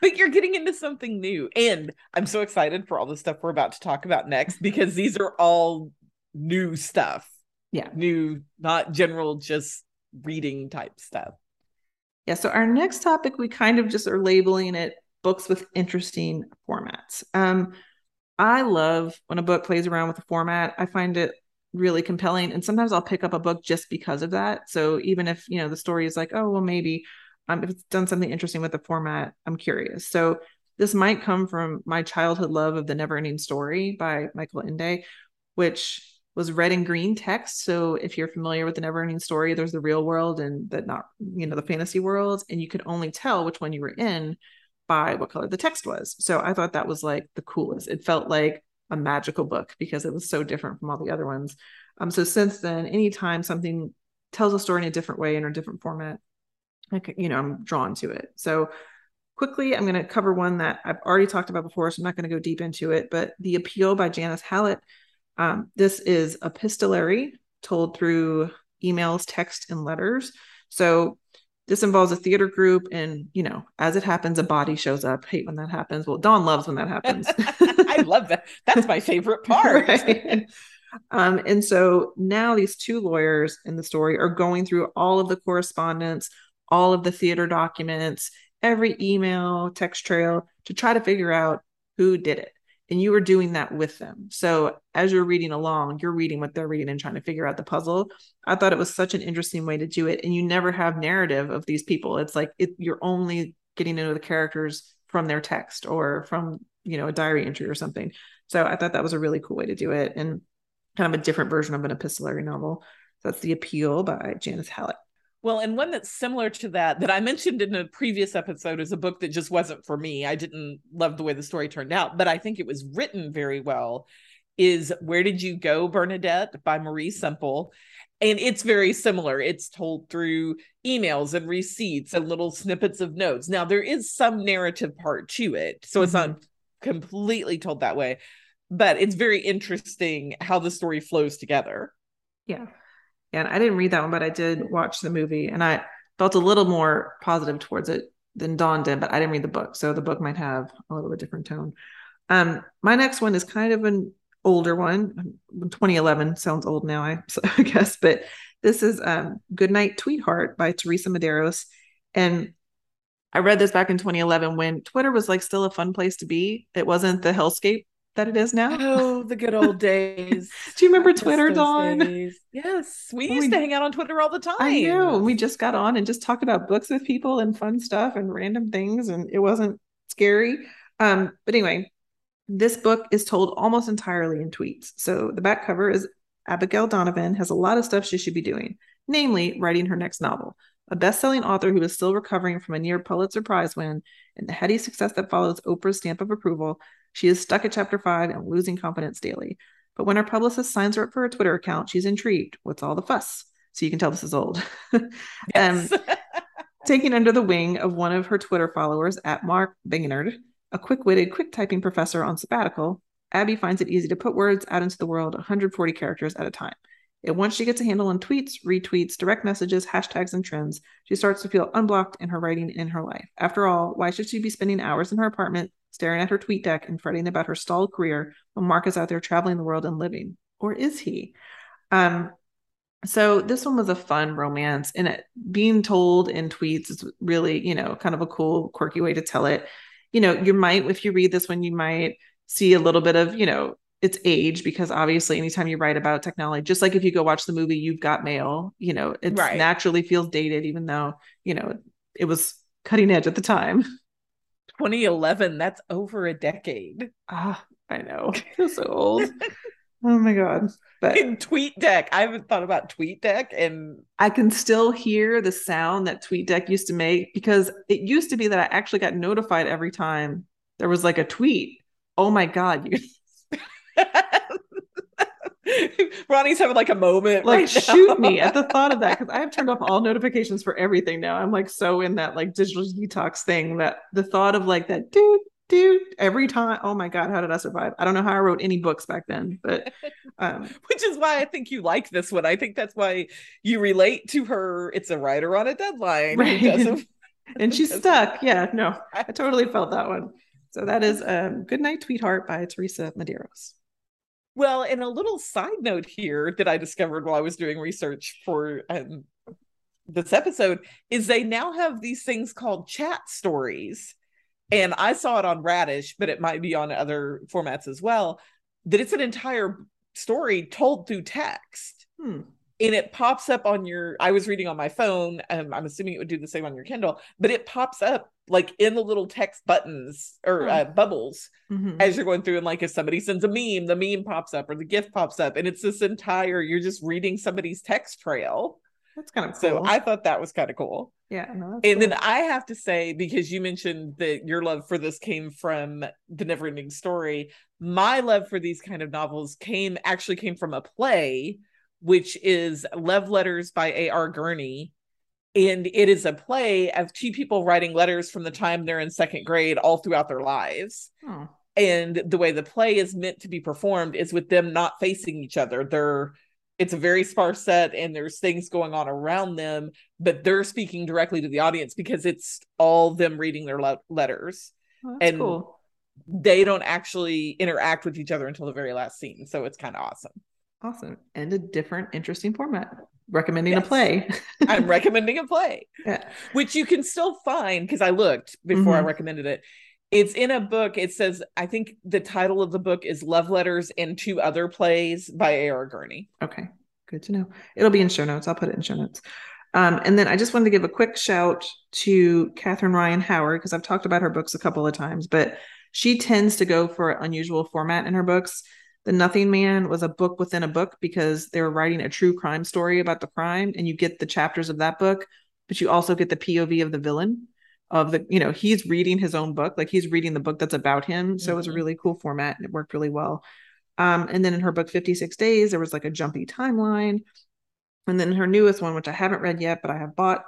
[SPEAKER 2] but you're getting into something new. And I'm so excited for all the stuff we're about to talk about next because these are all new stuff.
[SPEAKER 1] Yeah.
[SPEAKER 2] New, not general, just reading type stuff.
[SPEAKER 1] Yeah. So our next topic, we kind of just are labeling it books with interesting formats. Um, I love when a book plays around with a format. I find it really compelling, and sometimes I'll pick up a book just because of that. So even if you know the story is like, oh well, maybe um, if it's done something interesting with the format, I'm curious. So this might come from my childhood love of the Neverending Story by Michael Ende, which was red and green text. So if you're familiar with the Neverending Story, there's the real world and the not, you know, the fantasy worlds, and you could only tell which one you were in by what color the text was. So I thought that was like the coolest. It felt like a magical book because it was so different from all the other ones. Um, so since then, anytime something tells a story in a different way in a different format, like you know, I'm drawn to it. So quickly, I'm going to cover one that I've already talked about before, so I'm not going to go deep into it. But the appeal by Janice Hallett. Um, this is epistolary, told through emails, text, and letters. So this involves a theater group, and you know, as it happens, a body shows up. Hate when that happens. Well, Dawn loves when that happens.
[SPEAKER 2] I love that. That's my favorite part.
[SPEAKER 1] Right. Um, and so now these two lawyers in the story are going through all of the correspondence, all of the theater documents, every email, text trail to try to figure out who did it. And you are doing that with them. So as you're reading along, you're reading what they're reading and trying to figure out the puzzle. I thought it was such an interesting way to do it. And you never have narrative of these people. It's like it, you're only getting into the characters from their text or from, you know, a diary entry or something. So I thought that was a really cool way to do it. And kind of a different version of an epistolary novel. So that's The Appeal by Janice Hallett.
[SPEAKER 2] Well, and one that's similar to that that I mentioned in a previous episode is a book that just wasn't for me. I didn't love the way the story turned out, but I think it was written very well. Is Where Did You Go, Bernadette by Maria Semple. And it's very similar. It's told through emails and receipts and little snippets of notes. Now, there is some narrative part to it. So it's not mm-hmm. completely told that way, but it's very interesting how the story flows together.
[SPEAKER 1] Yeah. And I didn't read that one, but I did watch the movie and I felt a little more positive towards it than Dawn did, but I didn't read the book. So the book might have a little bit different tone. Um, my next one is kind of an older one. 2011 sounds old now, I, I guess, but this is um, Goodnight Tweetheart by Teresa Medeiros. And I read this back in 2011 when Twitter was like still a fun place to be. It wasn't the hellscape that it is now.
[SPEAKER 2] Oh, the good old days.
[SPEAKER 1] Do you remember Twitter, Dawn? Days.
[SPEAKER 2] Yes, we used we, to hang out on Twitter all the time.
[SPEAKER 1] I know. We just got on and just talked about books with people and fun stuff and random things, and it wasn't scary. Um, but anyway, this book is told almost entirely in tweets. So the back cover is Abigail Donovan has a lot of stuff she should be doing, namely writing her next novel. A best-selling author who is still recovering from a near Pulitzer Prize win and the heady success that follows Oprah's stamp of approval, she is stuck at chapter five and losing confidence daily. But when her publicist signs her up for a Twitter account, she's intrigued. What's all the fuss? So you can tell this is old. um, taking under the wing of one of her Twitter followers at Mark Bingard, a quick-witted, quick typing professor on sabbatical, Abby finds it easy to put words out into the world 140 characters at a time. And once she gets a handle on tweets, retweets, direct messages, hashtags, and trends, she starts to feel unblocked in her writing and in her life. After all, why should she be spending hours in her apartment staring at her tweet deck and fretting about her stalled career when Mark is out there traveling the world and living? Or is he? Um, so this one was a fun romance, and it being told in tweets is really, you know, kind of a cool, quirky way to tell it. You know, you might, if you read this one, you might see a little bit of, you know, its age because obviously anytime you write about technology just like if you go watch the movie you've got mail you know it right. naturally feels dated even though you know it was cutting edge at the time.
[SPEAKER 2] 2011 that's over a decade.
[SPEAKER 1] Ah i know. I so old. Oh my god.
[SPEAKER 2] But in TweetDeck. I haven't thought about TweetDeck and
[SPEAKER 1] i can still hear the sound that TweetDeck used to make because it used to be that i actually got notified every time there was like a tweet. Oh my god you
[SPEAKER 2] Roni's having like a moment.
[SPEAKER 1] Like, right shoot me at the thought of that because I have turned off all notifications for everything now. I'm like so in that like digital detox thing that the thought of like that dude, dude, every time. Oh my God, how did I survive? I don't know how I wrote any books back then, but
[SPEAKER 2] um, which is why I think you like this one. I think that's why you relate to her. It's a writer on a deadline. Right.
[SPEAKER 1] and she's stuck. Yeah, no, I totally felt that one. So that is um, Good Night, Tweetheart by Teresa Medeiros.
[SPEAKER 2] Well, and a little side note here that I discovered while I was doing research for um, this episode is they now have these things called chat stories. And I saw it on Radish, but it might be on other formats as well. That it's an entire story told through text. Hmm. And it pops up on your. I was reading on my phone. Um, I'm assuming it would do the same on your Kindle, but it pops up like in the little text buttons or uh, bubbles mm-hmm. as you're going through and like if somebody sends a meme the meme pops up or the gift pops up and it's this entire you're just reading somebody's text trail
[SPEAKER 1] that's kind of cool.
[SPEAKER 2] so i thought that was kind of cool
[SPEAKER 1] yeah no,
[SPEAKER 2] and cool. then i have to say because you mentioned that your love for this came from the never ending story my love for these kind of novels came actually came from a play which is love letters by A.R. Gurney. And it is a play of two people writing letters from the time they're in second grade all throughout their lives. Hmm. and the way the play is meant to be performed is with them not facing each other. They're it's a very sparse set and there's things going on around them but they're speaking directly to the audience because it's all them reading their le- letters.
[SPEAKER 1] Oh, and cool.
[SPEAKER 2] they don't actually interact with each other until the very last scene. So it's kind of awesome
[SPEAKER 1] awesome and a different interesting format recommending yes. a play.
[SPEAKER 2] I'm recommending a play,
[SPEAKER 1] yeah.
[SPEAKER 2] which you can still find because I looked before mm-hmm. I recommended it. It's in a book. It says, I think the title of the book is Love Letters and Two Other Plays by A.R. Gurney.
[SPEAKER 1] Okay, good to know. It'll be in show notes. I'll put it in show notes. Um, and then I just wanted to give a quick shout to Catherine Ryan Howard because I've talked about her books a couple of times, but she tends to go for unusual format in her books. The Nothing Man was a book within a book because they were writing a true crime story about the crime, and you get the chapters of that book, but you also get the POV of the villain. Of the, you know, he's reading his own book, like he's reading the book that's about him. So mm-hmm. it was a mm-hmm. really cool format and it worked really well. Um, and then in her book 56 Days, there was like a jumpy timeline. And then her newest one, which I haven't read yet, but I have bought,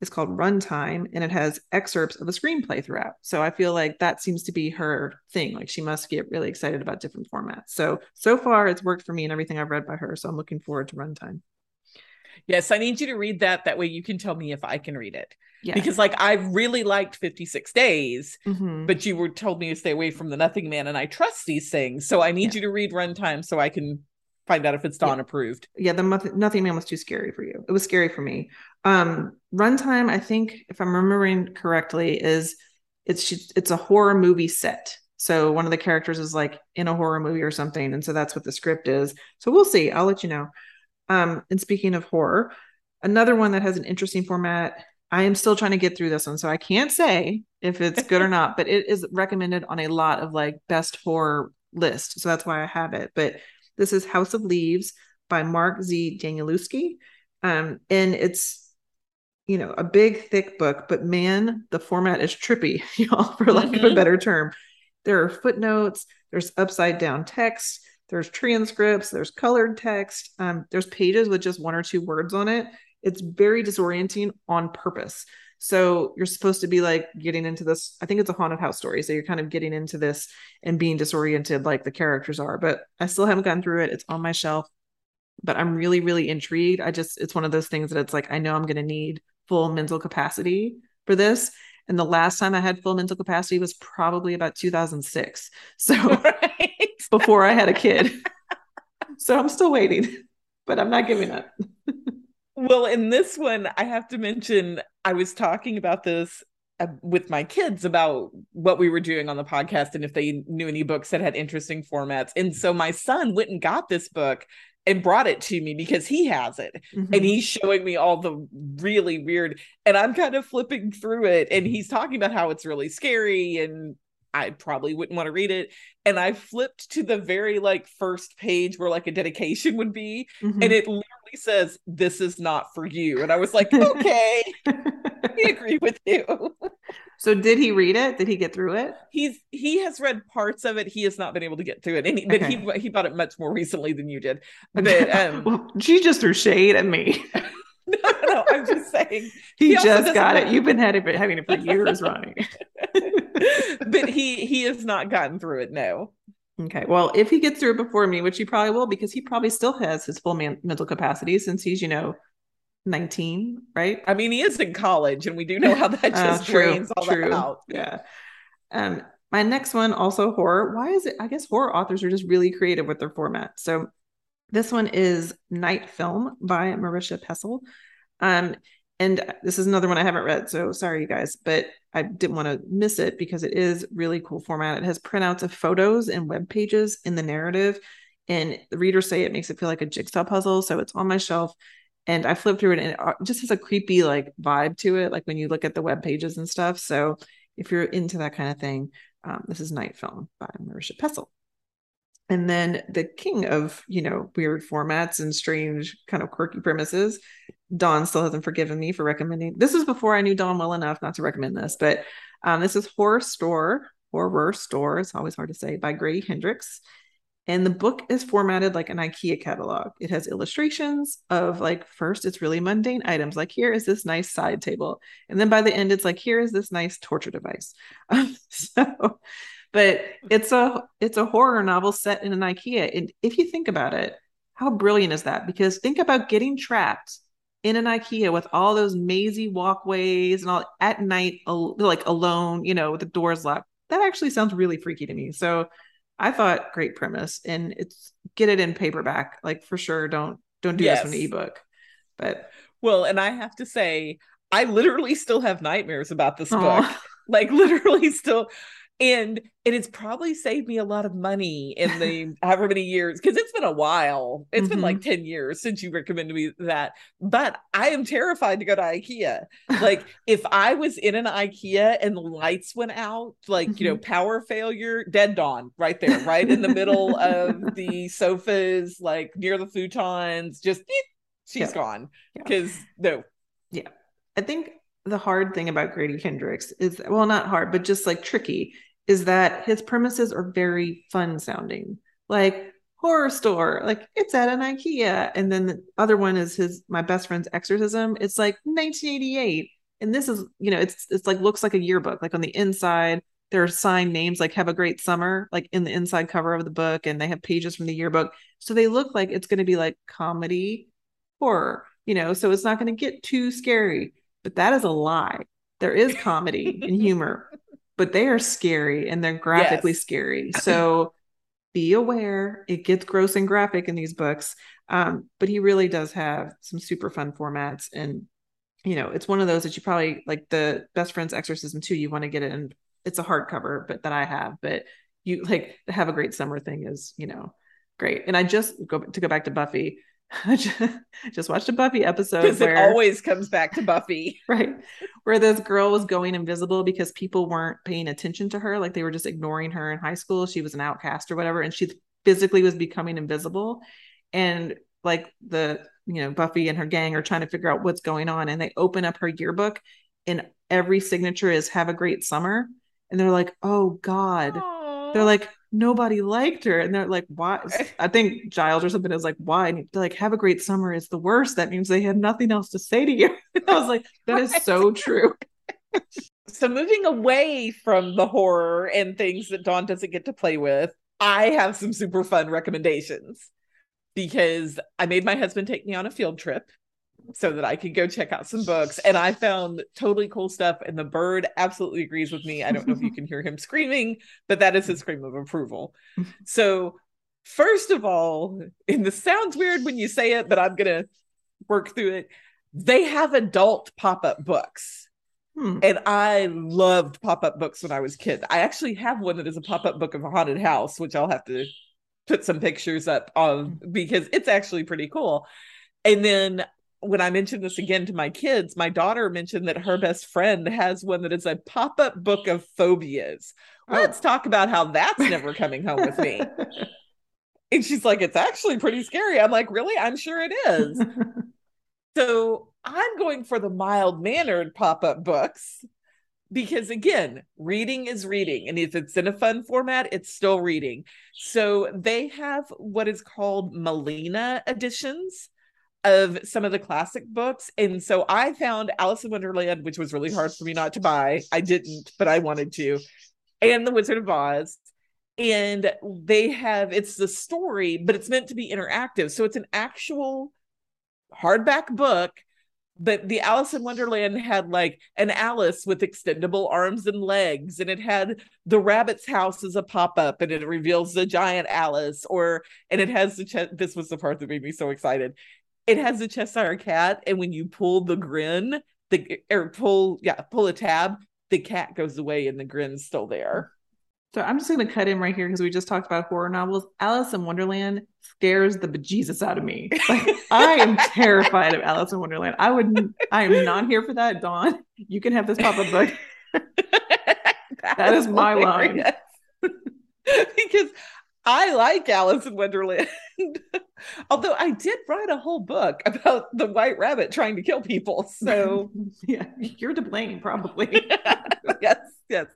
[SPEAKER 1] is called Runtime, and it has excerpts of a screenplay throughout. So I feel like that seems to be her thing. Like she must get really excited about different formats. So so far, it's worked for me and everything I've read by her. So I'm looking forward to Runtime.
[SPEAKER 2] Yes, I need you to read that. That way you can tell me if I can read it.
[SPEAKER 1] Yeah.
[SPEAKER 2] Because like I really liked 56 days,
[SPEAKER 1] Mhm.
[SPEAKER 2] but you were told me to stay away from the Nothing Man, and I trust these things. So I need
[SPEAKER 1] Yeah.
[SPEAKER 2] you to read Runtime so I can find out if it's Dawn
[SPEAKER 1] Yeah.
[SPEAKER 2] approved.
[SPEAKER 1] yeah, the Nothing Man was too scary for you. It was scary for me. Um, runtime, I think, if I'm remembering correctly, is it's it's a horror movie set. So one of the characters is like in a horror movie or something, and so that's what the script is. So we'll see. I'll let you know. Um, and speaking of horror, another one that has an interesting format. I am still trying to get through this one, so I can't say if it's good or not, but it is recommended on a lot of like best horror list, So that's why I have it. But this is House of Leaves by Mark Z. Danielewski. Um, and it's, you know, a big, thick book, but man, the format is trippy, y'all, for lack of a
[SPEAKER 2] Mhm.
[SPEAKER 1] better term. There are footnotes, there's upside down text, there's transcripts, there's colored text, um, there's pages with just one or two words on it. It's very disorienting on purpose. So you're supposed to be like getting into this. I think it's a haunted house story. So you're kind of getting into this and being disoriented like the characters are. But I still haven't gotten through it. It's on my shelf. But I'm really, really intrigued. I just, it's one of those things that it's like, I know I'm going to need full mental capacity for this. And the last time I had full mental capacity was probably about 2006. So
[SPEAKER 2] right.
[SPEAKER 1] before I had a kid. so I'm still waiting, but I'm not giving up.
[SPEAKER 2] Well, in this one, I have to mention I was talking about this uh, with my kids about what we were doing on the podcast and if they knew any books that had interesting formats. And so my son went and got this book and brought it to me because he has it
[SPEAKER 1] Mhm.
[SPEAKER 2] and he's showing me all the really weird and I'm kind of flipping through it and he's talking about how it's really scary and I probably wouldn't want to read it and I flipped to the very like first page where like a dedication would be
[SPEAKER 1] Mhm.
[SPEAKER 2] and it literally says this is not for you and I was like okay I agree with you
[SPEAKER 1] so did he read it? Did he get through it?
[SPEAKER 2] he's he has read parts of it he has not been able to get through it and he, but he he bought it much more recently than you did but um
[SPEAKER 1] well, she just threw shade at me.
[SPEAKER 2] no, no, no I'm just saying
[SPEAKER 1] He,
[SPEAKER 2] He
[SPEAKER 1] just got it.
[SPEAKER 2] know.
[SPEAKER 1] You've been having it, having it for years, Roni.
[SPEAKER 2] but he he has not gotten through it no
[SPEAKER 1] Okay. Well, if he gets through it before me, which he probably will, because he probably still has his full man- mental capacity since he's, you know, 19, right?
[SPEAKER 2] I mean he is in college and we do know how that
[SPEAKER 1] Uh,
[SPEAKER 2] just drains all that out
[SPEAKER 1] Yeah. Um, my next one also horror. Why is it? I guess horror authors are just really creative with their format. So this one is Night Film by Marisha Pessl. Um, and this is another one I haven't read, so sorry, you guys, but I didn't want to miss it because it is really cool format. It has printouts of photos and web pages in the narrative, and the readers say it makes it feel like a jigsaw puzzle. So it's on my shelf, and I flipped through it, and it uh, just has a creepy like vibe to it, like when you look at the web pages and stuff. So if you're into that kind of thing, um, this is Night Film by Marisha Pessl. And then the king of, you know, weird formats and strange kind of quirky premises, Dawn still hasn't forgiven me for recommending. This is before I knew Dawn well enough not to recommend this, but um, this is Horrorstör, Horror Store, it's always hard to say, by Grady Hendrix. And the book is formatted like an IKEA catalog. It has illustrations of like, first, it's really mundane items. Like, here is this nice side table. And then by the end, it's like, here is this nice torture device. so, but it's a it's a horror novel set in an IKEA. And if you think about it, how brilliant is that? Because think about getting trapped in an IKEA with all those mazy walkways and all at night, al- like alone, you know, with the doors locked. That actually sounds really freaky to me. So I thought great premise, and it's get it in paperback, like for sure. Don't don't do
[SPEAKER 2] Yes.
[SPEAKER 1] this in ebook. But
[SPEAKER 2] well and I have to say I literally still have nightmares about this book like literally still and it has probably saved me a lot of money in the however many years because it's been a while It's been
[SPEAKER 1] Mm-hmm.
[SPEAKER 2] like 10 years since you recommended me that but i am terrified to go to ikea like if i was in an ikea and the lights went out like you know
[SPEAKER 1] Mm-hmm.
[SPEAKER 2] power failure dead dawn right there right in the middle of the sofas like near the futons just beep, she's
[SPEAKER 1] Yeah.
[SPEAKER 2] gone
[SPEAKER 1] Yeah.
[SPEAKER 2] because no Yeah.
[SPEAKER 1] I think the hard thing about Grady Hendrix is well, not hard, but just like tricky, is that his premises are very fun sounding. Like Horrorstör, like it's at an IKEA. And then the other one is his my best friend's exorcism. It's like 1988. And this is, you know, it's it's like looks like a yearbook. Like on the inside, there are signed names like have a great summer, like in the inside cover of the book, and they have pages from the yearbook. So they look like it's gonna be like comedy horror you know, so it's not going to get too scary. But that is a lie. There is comedy and humor, but they are scary and they're graphically yes. scary. So be aware it gets gross and graphic in these books. Um, but he really does have some super fun formats and you know, it's one of those that you probably like the best friend's exorcism too. You want to get it and it's a hardcover, but that I have, but you like have a great summer thing is, you know, great. And I just go to go back to Buffy. I just watched a Buffy episode
[SPEAKER 2] because it always comes back to Buffy,
[SPEAKER 1] right? Where this girl was going invisible because people weren't paying attention to her, like they were just ignoring her in high school. She was an outcast or whatever, and she physically was becoming invisible. And like the you know Buffy and her gang are trying to figure out what's going on, and they open up her yearbook, and every signature is "Have a great summer," and they're like, "Oh God." Aww. They're like, nobody liked her. And they're like, why? I think Giles or something is like, why? And they're like, have a great summer is the worst. That means they had nothing else to say to you. I was like, that is so true.
[SPEAKER 2] so moving away from the horror and things that Dawn doesn't get to play with, I have some super fun recommendations because I made my husband take me on a field trip so that I could go check out some books. And I found totally cool stuff. And the bird absolutely agrees with me. I don't know if you can hear him screaming, but that is his scream of approval. So, first of all, and this sounds weird when you say it, but I'm going to work through it. They have adult pop up books. Hmm. And I loved pop up books when I was a kid. I actually have one that is a pop up book of a haunted house, which I'll have to put some pictures up on because it's actually pretty cool. And then when I mentioned this again to my kids, my daughter mentioned that her best friend has one that is a pop up book of phobias. Oh. Let's talk about how that's never coming home with me. and she's like, it's actually pretty scary. I'm like, really? I'm sure it is. so I'm going for the mild mannered pop up books because, again, reading is reading. And if it's in a fun format, it's still reading. So they have what is called MinaLima editions of some of the classic books. And so I found Alice in Wonderland, which was really hard for me not to buy. I didn't, but I wanted to, and The Wizard of Oz. And they have it's the story, but it's meant to be interactive. So it's an actual hardback book. But the Alice in Wonderland had like an Alice with extendable arms and legs, and it had the rabbit's house as a pop up, and it reveals the giant Alice, or and it has the ch- this was the part that made me so excited it has a Cheshire cat, and when you pull the grin, the or pull yeah pull a tab, the cat goes away and the grin's still there.
[SPEAKER 1] So I'm just going to cut in right here because we just talked about horror novels. Alice in Wonderland scares the bejesus out of me. Like I am terrified of Alice in Wonderland. I would I am not here for that. Dawn, you can have this pop up book. that, that is, is my line.
[SPEAKER 2] because I like Alice in Wonderland. Although I did write a whole book about the white rabbit trying to kill people. So
[SPEAKER 1] yeah, you're to blame, probably.
[SPEAKER 2] yes, yes.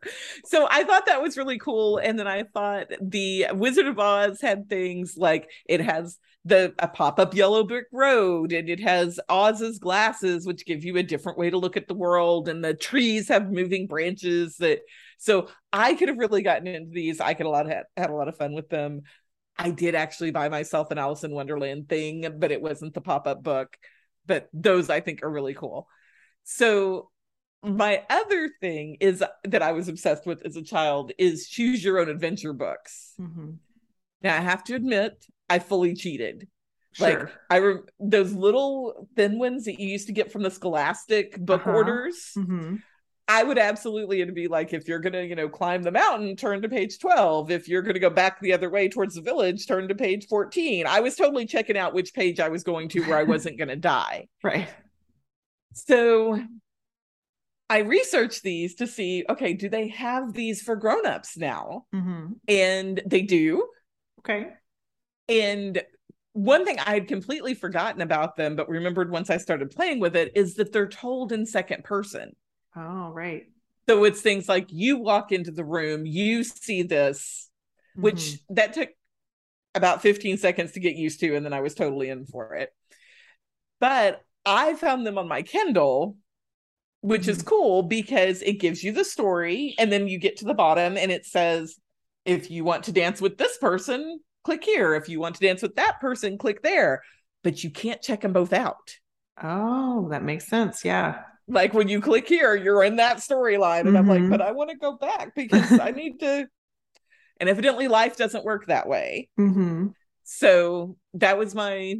[SPEAKER 2] So I thought that was really cool. And then I thought the Wizard of Oz had things like it has the a pop-up yellow brick road and it has Oz's glasses, which give you a different way to look at the world, and the trees have moving branches that so I could have really gotten into these. I could have lot had, had a lot of fun with them. I did actually buy myself an Alice in Wonderland thing, but it wasn't the pop-up book. But those I think are really cool. So my other thing is that I was obsessed with as a child is choose your own adventure books. Mm-hmm. Now I have to admit, I fully cheated. Sure. Like I re- those little thin ones that you used to get from the Scholastic book uh-huh. orders. Mm-hmm. I would absolutely be like if you're gonna, you know, climb the mountain, turn to page 12. If you're gonna go back the other way towards the village, turn to page 14. I was totally checking out which page I was going to where I wasn't gonna die.
[SPEAKER 1] Right.
[SPEAKER 2] So I researched these to see, okay, do they have these for grown-ups now? Mm-hmm. And they do.
[SPEAKER 1] Okay.
[SPEAKER 2] And one thing I had completely forgotten about them, but remembered once I started playing with it, is that they're told in second person.
[SPEAKER 1] Oh, right.
[SPEAKER 2] So it's things like you walk into the room, you see this, mm-hmm. which that took about 15 seconds to get used to, and then I was totally in for it. But I found them on my Kindle, which mm-hmm. is cool because it gives you the story, and then you get to the bottom and it says, if you want to dance with this person, click here. If you want to dance with that person, click there. But you can't check them both out.
[SPEAKER 1] Oh, that makes sense. Yeah.
[SPEAKER 2] Like when you click here, you're in that storyline. And mm-hmm. I'm like, mm-hmm. but I want to go back because I need to. And evidently, life doesn't work that way.
[SPEAKER 1] Mm-hmm.
[SPEAKER 2] So that was my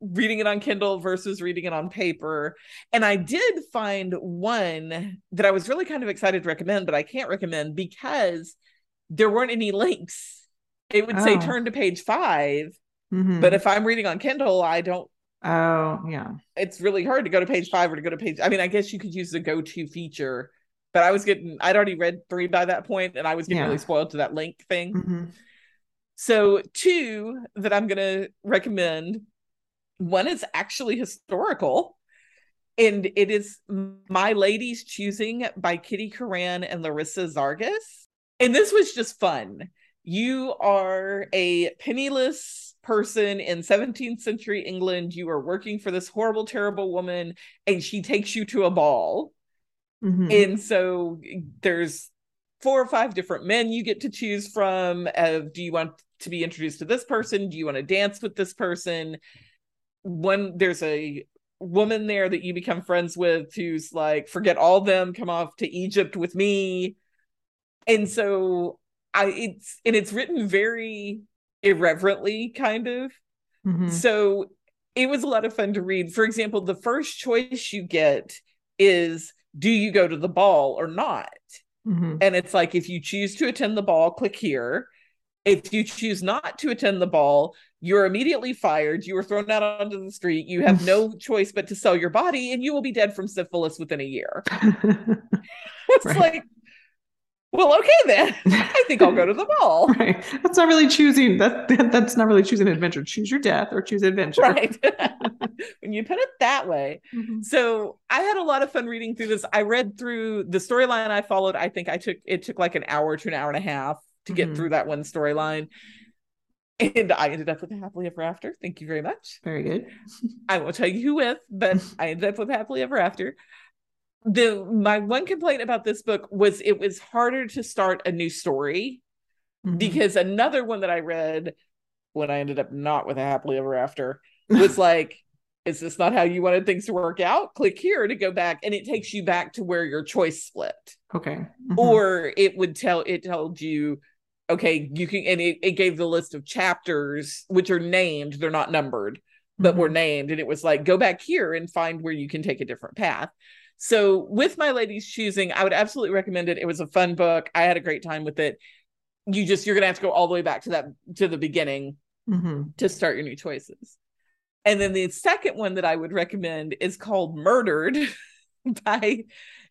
[SPEAKER 2] reading it on Kindle versus reading it on paper. And I did find one that I was really kind of excited to recommend, but I can't recommend because there weren't any links. It would oh. say turn to page 5
[SPEAKER 1] mm-hmm.
[SPEAKER 2] But if I'm reading on Kindle, I don't.
[SPEAKER 1] Oh, yeah.
[SPEAKER 2] It's really hard to go to page five or to go to page. I mean, I guess you could use the go to feature, but I was getting, I'd already read three by that point and I was getting yeah. really spoiled to that link thing.
[SPEAKER 1] Mm-hmm.
[SPEAKER 2] So, two that I'm going to recommend one is actually historical, and it is My Lady's Choosing by Kitty Curran and Larissa Zageris. And this was just fun. You are a penniless person in 17th century England. You are working for this horrible, terrible woman, and she takes you to a ball.
[SPEAKER 1] Mm-hmm.
[SPEAKER 2] And so there's four or five different men you get to choose from. Of do you want to be introduced to this person? Do you want to dance with this person? One there's a woman there that you become friends with who's like, forget all them, come off to Egypt with me. And so I it's and it's written very irreverently, kind of.
[SPEAKER 1] Mm-hmm.
[SPEAKER 2] So it was a lot of fun to read. For example, the first choice you get is do you go to the ball or not?
[SPEAKER 1] Mm-hmm.
[SPEAKER 2] And it's like if you choose to attend the ball, click here. If you choose not to attend the ball, you're immediately fired. You are thrown out onto the street. You have no choice but to sell your body, and you will be dead from syphilis within a year. it's right. like, well, okay then. I think I'll go to the ball.
[SPEAKER 1] Right. That's not really choosing. That, that that's not really choosing adventure. Choose your death or choose adventure.
[SPEAKER 2] Right. when you put it that way.
[SPEAKER 1] Mm-hmm.
[SPEAKER 2] So I had a lot of fun reading through this. I read through the storyline I followed. I think I took it took like an hour to an hour and a half to get mm-hmm. through that one storyline. And I ended up with happily ever after. Thank you very much.
[SPEAKER 1] Very good.
[SPEAKER 2] I won't tell you who with, but I ended up with happily ever after. The my one complaint about this book was it was harder to start a new story mm-hmm. because another one that I read when I ended up not with a happily ever after was like is this not how you wanted things to work out? Click here to go back, and it takes you back to where your choice split.
[SPEAKER 1] Okay.
[SPEAKER 2] Mm-hmm. Or it would tell it told you, okay, you can, and it, it gave the list of chapters which are named, they're not numbered, but mm-hmm. were named, and it was like go back here and find where you can take a different path. So with my lady's choosing, I would absolutely recommend it. It was a fun book. I had a great time with it. You just you're gonna have to go all the way back to that to the beginning
[SPEAKER 1] mm-hmm.
[SPEAKER 2] to start your new choices. And then the second one that I would recommend is called Murdered by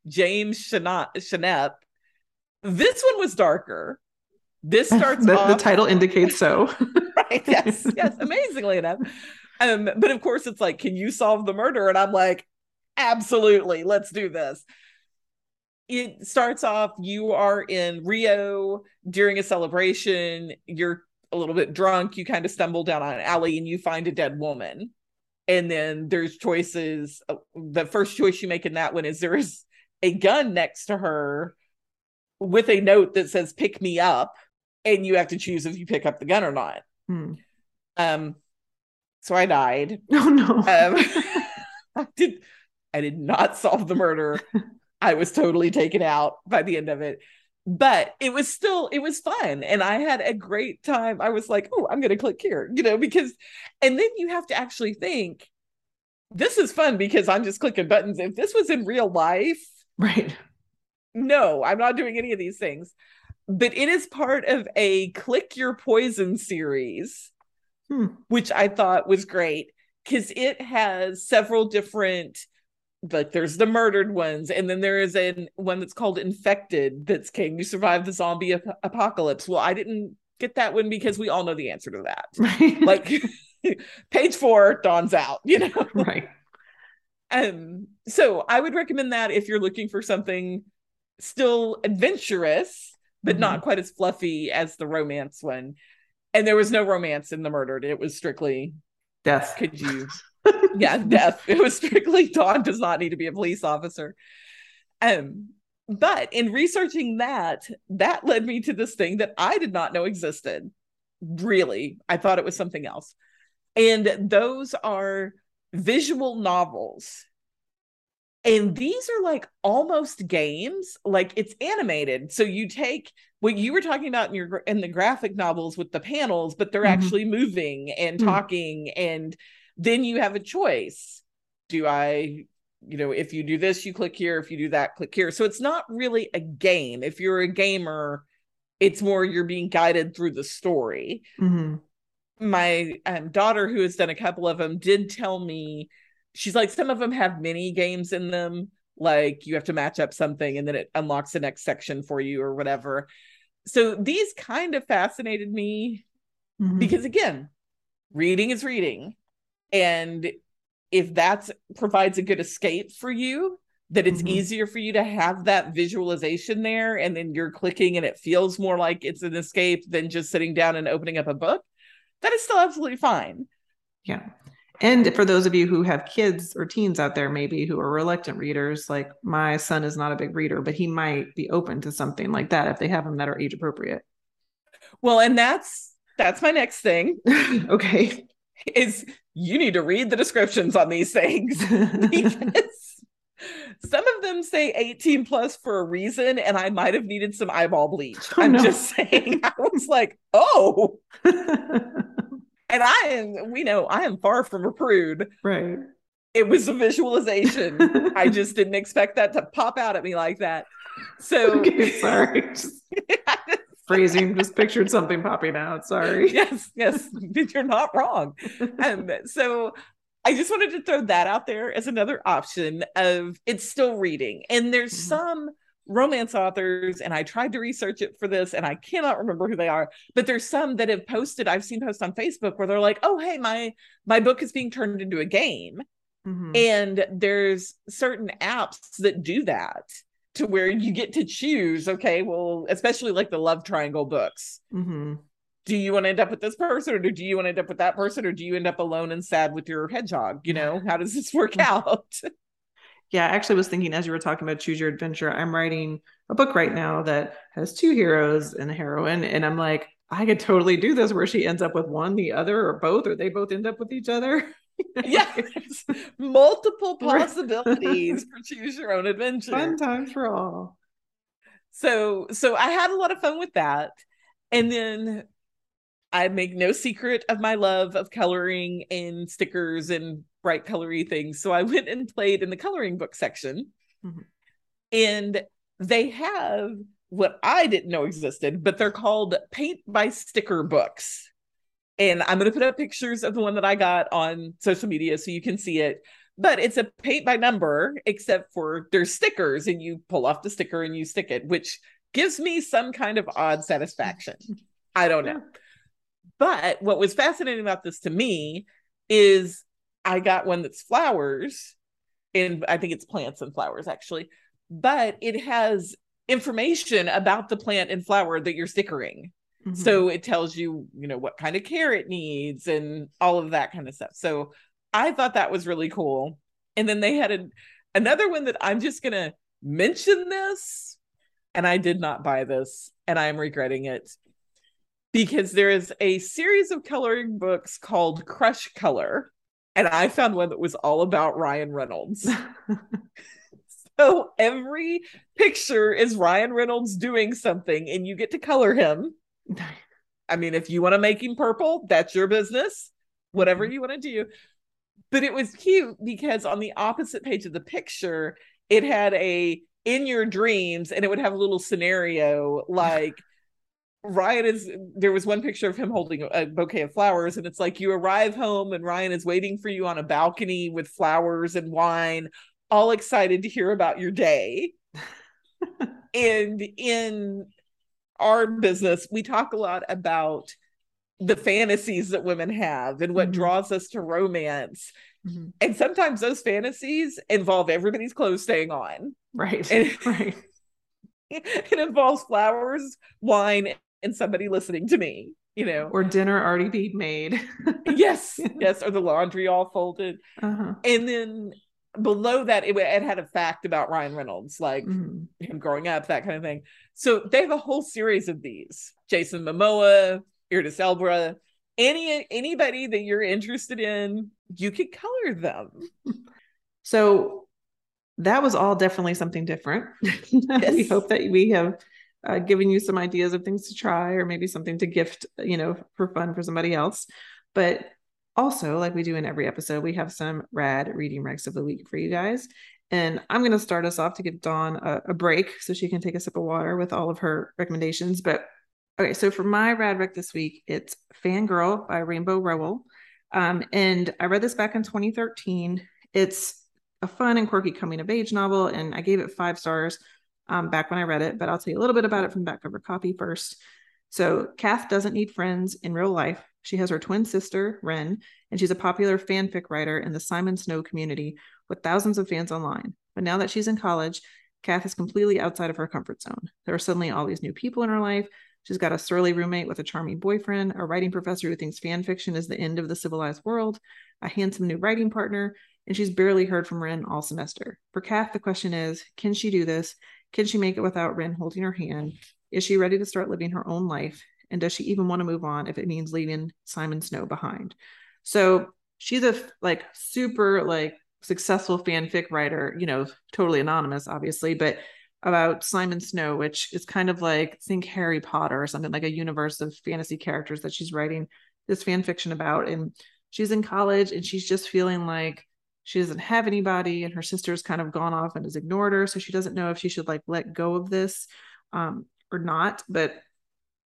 [SPEAKER 2] James Schannep. This one was darker. This starts
[SPEAKER 1] the,
[SPEAKER 2] off...
[SPEAKER 1] the title indicates so.
[SPEAKER 2] right. Yes. Yes. Amazingly enough. Um, but of course it's like, can you solve the murder? And I'm like, absolutely, let's do this. It starts off, you are in Rio during a celebration, you're a little bit drunk, you kind of stumble down an alley and you find a dead woman. And then there's choices. Uh, the first choice you make in that one is there is a gun next to her with a note that says pick me up and you have to choose if you pick up the gun or not
[SPEAKER 1] hmm.
[SPEAKER 2] um so i died
[SPEAKER 1] oh no
[SPEAKER 2] um, i did i did not solve the murder. I was totally taken out by the end of it. But it was still it was fun. And i had a great time. I was like oh i'm gonna click here you know because and then you have to actually think this is fun because i'm just clicking buttons. If this was in real life
[SPEAKER 1] right.
[SPEAKER 2] no i'm not doing any of these things. But it is part of a click your poison series
[SPEAKER 1] hmm.
[SPEAKER 2] which i thought was great because it has several different like there's the murdered ones and then there is an one that's called infected that's can you survive the zombie ap- apocalypse? Well i didn't get that one because we all know the answer to that.
[SPEAKER 1] Right.
[SPEAKER 2] like page four Dawn's out you know?
[SPEAKER 1] Right.
[SPEAKER 2] Um so i would recommend that if you're looking for something still adventurous but mm-hmm. not quite as fluffy as the romance one. And there was no romance in the murdered. It was strictly
[SPEAKER 1] death.
[SPEAKER 2] Could you yeah, death. It was strictly Dawn does not need to be a police officer. Um, but in researching that, that led me to this thing that I did not know existed. Really, I thought it was something else. And those are visual novels. And these are like almost games, like it's animated. So you take what you were talking about in your in the graphic novels with the panels, but they're mm-hmm. actually moving and mm-hmm. talking and then you have a choice. Do I you know, if you do this, you click here. If you do that, click here. So it's not really a game. If you're a gamer, it's more you're being guided through the story. Mm-hmm. My um, daughter, who has done a couple of them, did tell me she's like, some of them have mini games in them. Like you have to match up something and then it unlocks the next section for you or whatever. So these kind of fascinated me mm-hmm. because, again, reading is reading. And if that provides a good escape for you, that it's mm-hmm. easier for you to have that visualization there and then you're clicking and it feels more like it's an escape than just sitting down and opening up a book, that is still absolutely fine.
[SPEAKER 1] Yeah. And for those of you who have kids or teens out there, maybe who are reluctant readers, like my son is not a big reader, but he might be open to something like that if they have them that are age appropriate.
[SPEAKER 2] Well, and that's that's my next thing.
[SPEAKER 1] okay.
[SPEAKER 2] Is you need to read the descriptions on these things because some of them say 18 plus for a reason, and I might have needed some eyeball bleach. Oh, I'm no. just saying, I was like, oh. and I am, we know I am far from a prude.
[SPEAKER 1] Right.
[SPEAKER 2] It was a visualization. I just didn't expect that to pop out at me like that. So
[SPEAKER 1] okay, sorry. Phrasing, just pictured something popping out. Sorry.
[SPEAKER 2] Yes, yes. You're not wrong. Um, so I just wanted to throw that out there as another option of it's still reading. And there's mm-hmm. some romance authors and I tried to research it for this and I cannot remember who they are but there's some that have posted I've seen posts on Facebook where they're like oh hey my my book is being turned into a game mm-hmm. and there's certain apps that do that to where you get to choose okay well especially like the love triangle books mm-hmm. do you want to end up with this person or do you want to end up with that person or do you end up alone and sad with your hedgehog you know how does this work out
[SPEAKER 1] yeah, I actually was thinking as you were talking about choose your adventure, I'm writing a book right now that has two heroes and a heroine. And I'm like, I could totally do this where she ends up with one, the other, or both, or they both end up with each other.
[SPEAKER 2] yes, multiple possibilities for choose your own adventure.
[SPEAKER 1] Fun times for all.
[SPEAKER 2] So, so I had a lot of fun with that, and then I make no secret of my love of coloring and stickers and bright colory things. So I went and played in the coloring book section. Mm-hmm. And they have what I didn't know existed, but they're called paint by sticker books. And I'm going to put up pictures of the one that I got on social media so you can see it. But it's a paint by number, except for there's stickers, and you pull off the sticker and you stick it, which gives me some kind of odd satisfaction. I don't know. But what was fascinating about this to me is I got one that's flowers, and I think it's plants and flowers actually, but it has information about the plant and flower that you're stickering. Mm-hmm. So it tells you, you know, what kind of care it needs and all of that kind of stuff. So I thought that was really cool. And then they had a, another one that I'm just going to mention this. And I did not buy this and I'm regretting it because there is a series of coloring books called Crush Color and I found one that was all about Ryan Reynolds. so every picture is Ryan Reynolds doing something, and you get to color him. I mean, if you want to make him purple, that's your business. Whatever mm-hmm. you want to do. But it was cute because on the opposite page of the picture, it had a in your dreams, and it would have a little scenario like Ryan is there was one picture of him holding a bouquet of flowers, and it's like you arrive home and Ryan is waiting for you on a balcony with flowers and wine, all excited to hear about your day. and in our business, we talk a lot about the fantasies that women have and what mm-hmm. draws us to romance. Mm-hmm. And sometimes those fantasies involve everybody's clothes staying on.
[SPEAKER 1] Right.
[SPEAKER 2] And,
[SPEAKER 1] right.
[SPEAKER 2] It involves flowers, wine, and somebody listening to me, you know,
[SPEAKER 1] or dinner already being made.
[SPEAKER 2] yes, yes, or the laundry all folded, uh-huh. and then below that it, it, had a fact about Ryan Reynolds, like mm-hmm. him growing up, that kind of thing. So they have a whole series of these: Jason Momoa, Idris Elba, any anybody that you're interested in, you could color them.
[SPEAKER 1] So that was all definitely something different. Yes. we hope that we have uh, given you some ideas of things to try or maybe something to gift, you know, for fun for somebody else. But also, like we do in every episode, we have some rad reading recs of the week for you guys. And I'm going to start us off to give Dawn a, a, break so she can take a sip of water with all of her recommendations. But okay, so for my rad rec this week, it's Fangirl by Rainbow Rowell. Um, and I read this back in 2013. It's a fun and quirky coming of age novel, and I gave it five stars um, back when I read it. But I'll tell you a little bit about it from back cover copy first. So, Kath doesn't need friends in real life. She has her twin sister, Wren, and she's a popular fanfic writer in the Simon Snow community with thousands of fans online. But now that she's in college, Cath is completely outside of her comfort zone. There are suddenly all these new people in her life. She's got a surly roommate with a charming boyfriend, a writing professor who thinks fan fiction is the end of the civilized world, a handsome new writing partner, and she's barely heard from Wren all semester. For Cath, the question is can she do this? Can she make it without Wren holding her hand? Is she ready to start living her own life? And does she even want to move on if it means leaving Simon Snow behind? So she's a like super like successful fanfic writer, you know, totally anonymous, obviously, but about Simon Snow, which is kind of like think Harry Potter or something like a universe of fantasy characters that she's writing this fan fiction about. And she's in college and she's just feeling like she doesn't have anybody and her sister's kind of gone off and has ignored her so she doesn't know if she should like let go of this um, or not but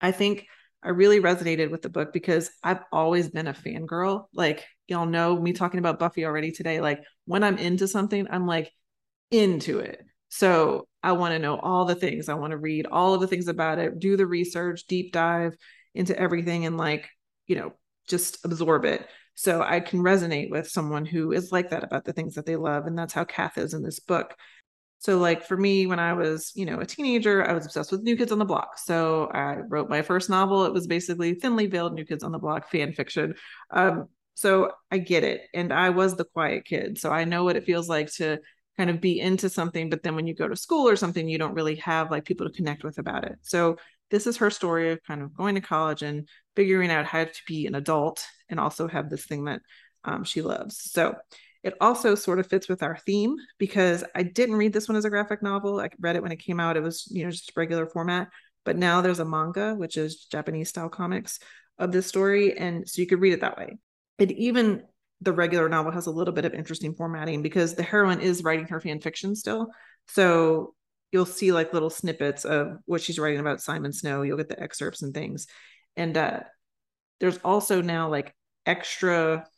[SPEAKER 1] i think i really resonated with the book because i've always been a fangirl like y'all know me talking about buffy already today like when i'm into something i'm like into it so i want to know all the things i want to read all of the things about it do the research deep dive into everything and like you know just absorb it so I can resonate with someone who is like that about the things that they love. And that's how Cath is in this book. So, like for me, when I was, you know, a teenager, I was obsessed with New Kids on the Block. So I wrote my first novel. It was basically thinly veiled New Kids on the Block fan fiction. Um, so I get it. And I was the quiet kid. So I know what it feels like to kind of be into something, but then when you go to school or something, you don't really have like people to connect with about it. So this is her story of kind of going to college and figuring out how to be an adult and also have this thing that um, she loves. So it also sort of fits with our theme because I didn't read this one as a graphic novel. I read it when it came out. It was, you know, just regular format. But now there's a manga, which is Japanese style comics of this story. And so you could read it that way. And even the regular novel has a little bit of interesting formatting because the heroine is writing her fan fiction still. So you'll see like little snippets of what she's writing about Simon Snow. You'll get the excerpts and things. And uh, there's also now like extra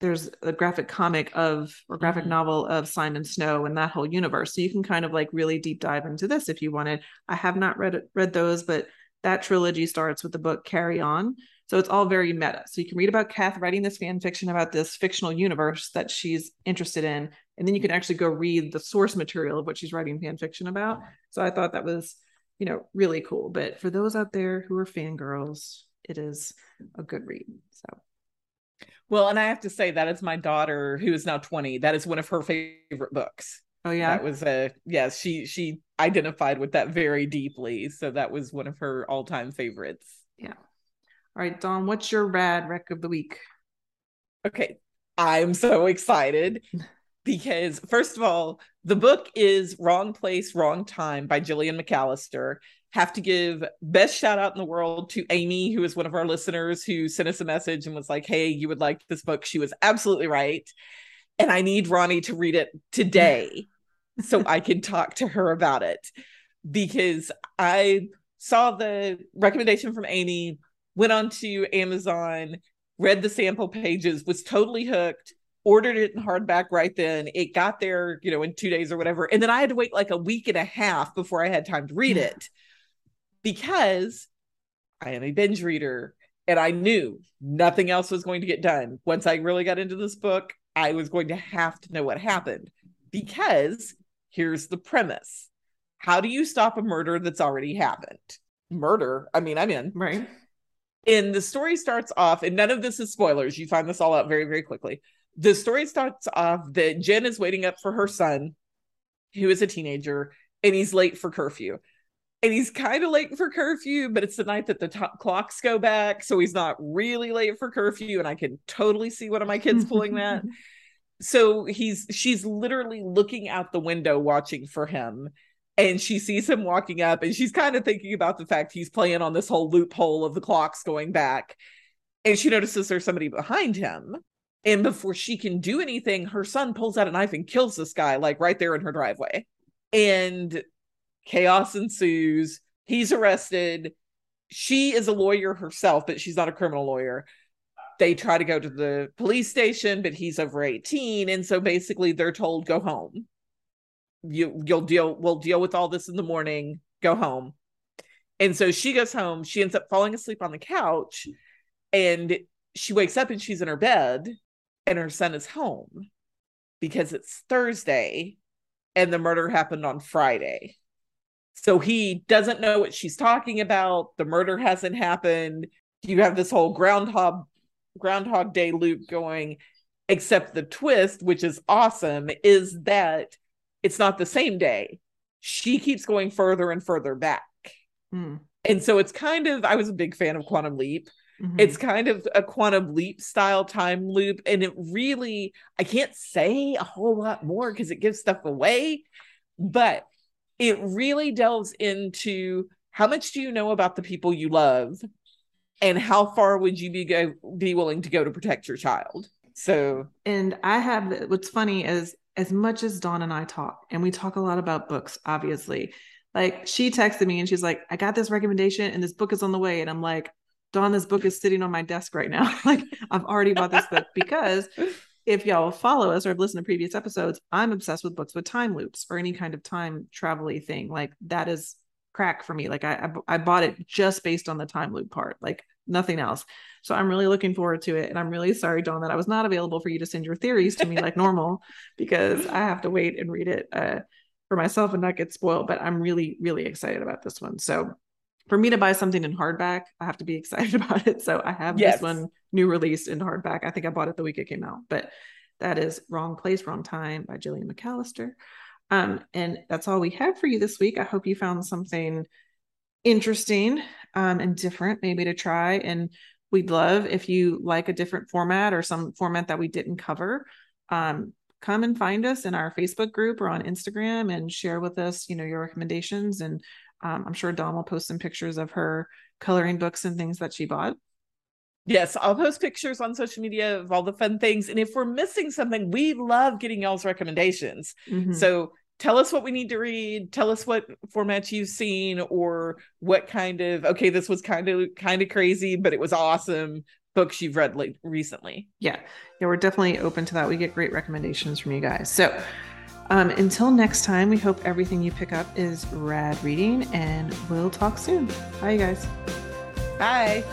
[SPEAKER 1] there's a graphic comic of or graphic mm-hmm. novel of Simon Snow and that whole universe. So you can kind of like really deep dive into this if you wanted. I have not read read those, but that trilogy starts with the book Carry On. So it's all very meta. So you can read about Cath writing this fan fiction about this fictional universe that she's interested in, and then you can actually go read the source material of what she's writing fan fiction about. So I thought that was, you know, really cool. But for those out there who are fangirls, it is a good read. So
[SPEAKER 2] well, and I have to say that is my daughter who is now 20. That is one of her favorite books.
[SPEAKER 1] Oh yeah.
[SPEAKER 2] That was a yes, she she identified with that very deeply. So that was one of her all-time favorites.
[SPEAKER 1] Yeah. All right, Dawn, what's your rad rec of the week?
[SPEAKER 2] Okay. I'm so excited because first of all, the book is Wrong Place, Wrong Time by Gillian McAllister have to give best shout out in the world to Amy, who is one of our listeners who sent us a message and was like, Hey, you would like this book. She was absolutely right. And I need Roni to read it today so I can talk to her about it because I saw the recommendation from Amy, went on to Amazon, read the sample pages, was totally hooked, ordered it in hardback right then. It got there, you know, in two days or whatever. And then I had to wait like a week and a half before I had time to read it because I am a binge reader and I knew nothing else was going to get done. Once I really got into this book, I was going to have to know what happened because here's the premise How do you stop a murder that's already happened? Murder, I mean, I'm in.
[SPEAKER 1] Right.
[SPEAKER 2] And the story starts off, and none of this is spoilers. You find this all out very, very quickly. The story starts off that Jen is waiting up for her son, who is a teenager, and he's late for curfew and he's kind of late for curfew, but it's the night that the t- clocks go back, so he's not really late for curfew. And I can totally see one of my kids pulling that. So he's she's literally looking out the window watching for him, and she sees him walking up, and she's kind of thinking about the fact he's playing on this whole loophole of the clocks going back, and she notices there's somebody behind him. And before she can do anything, her son pulls out a knife and kills this guy, like right there in her driveway. And chaos ensues. He's arrested. She is a lawyer herself, but she's not a criminal lawyer. They try to go to the police station, but he's over 18. And so basically they're told, go home. You you'll deal we'll deal with all this in the morning. Go home. And so she goes home. She ends up falling asleep on the couch and she wakes up and she's in her bed and her son is home because it's Thursday and the murder happened on Friday. So he doesn't know what she's talking about. The murder hasn't happened. You have this whole groundhog groundhog day loop going except the twist which is awesome is that it's not the same day. She keeps going further and further back. Hmm. And so it's kind of I was a big fan of Quantum Leap. Mm-hmm. It's kind of a quantum leap style time loop. And it really, I can't say a whole lot more because it gives stuff away, but it really delves into how much do you know about the people you love and how far would you be go be willing to go to protect your child so
[SPEAKER 1] and i have what's funny is as much as dawn and i talk and we talk a lot about books obviously like she texted me and she's like i got this recommendation and this book is on the way and i'm like Dawn, this book is sitting on my desk right now. like I've already bought this book because if y'all follow us or have listened to previous episodes, I'm obsessed with books with time loops or any kind of time travel thing. Like that is crack for me. Like I, I, I bought it just based on the time loop part, like nothing else. So I'm really looking forward to it. And I'm really sorry, Dawn, that I was not available for you to send your theories to me like normal because I have to wait and read it uh, for myself and not get spoiled. But I'm really, really excited about this one. So for me to buy something in hardback, I have to be excited about it. So I have yes. this one new release in hardback. I think I bought it the week it came out, but that is Wrong Place, Wrong Time by Gillian McAllister. Um, and that's all we have for you this week. I hope you found something interesting um, and different, maybe to try. And we'd love if you like a different format or some format that we didn't cover. Um, come and find us in our Facebook group or on Instagram and share with us, you know, your recommendations and um, I'm sure Dawn will post some pictures of her coloring books and things that she bought.
[SPEAKER 2] Yes, I'll post pictures on social media of all the fun things. And if we're missing something, we love getting y'all's recommendations. Mm-hmm. So tell us what we need to read. Tell us what formats you've seen or what kind of okay, this was kind of kind of crazy, but it was awesome books you've read like recently.
[SPEAKER 1] Yeah. Yeah, we're definitely open to that. We get great recommendations from you guys. So um, until next time, we hope everything you pick up is rad reading, and we'll talk soon. Bye, you guys.
[SPEAKER 2] Bye.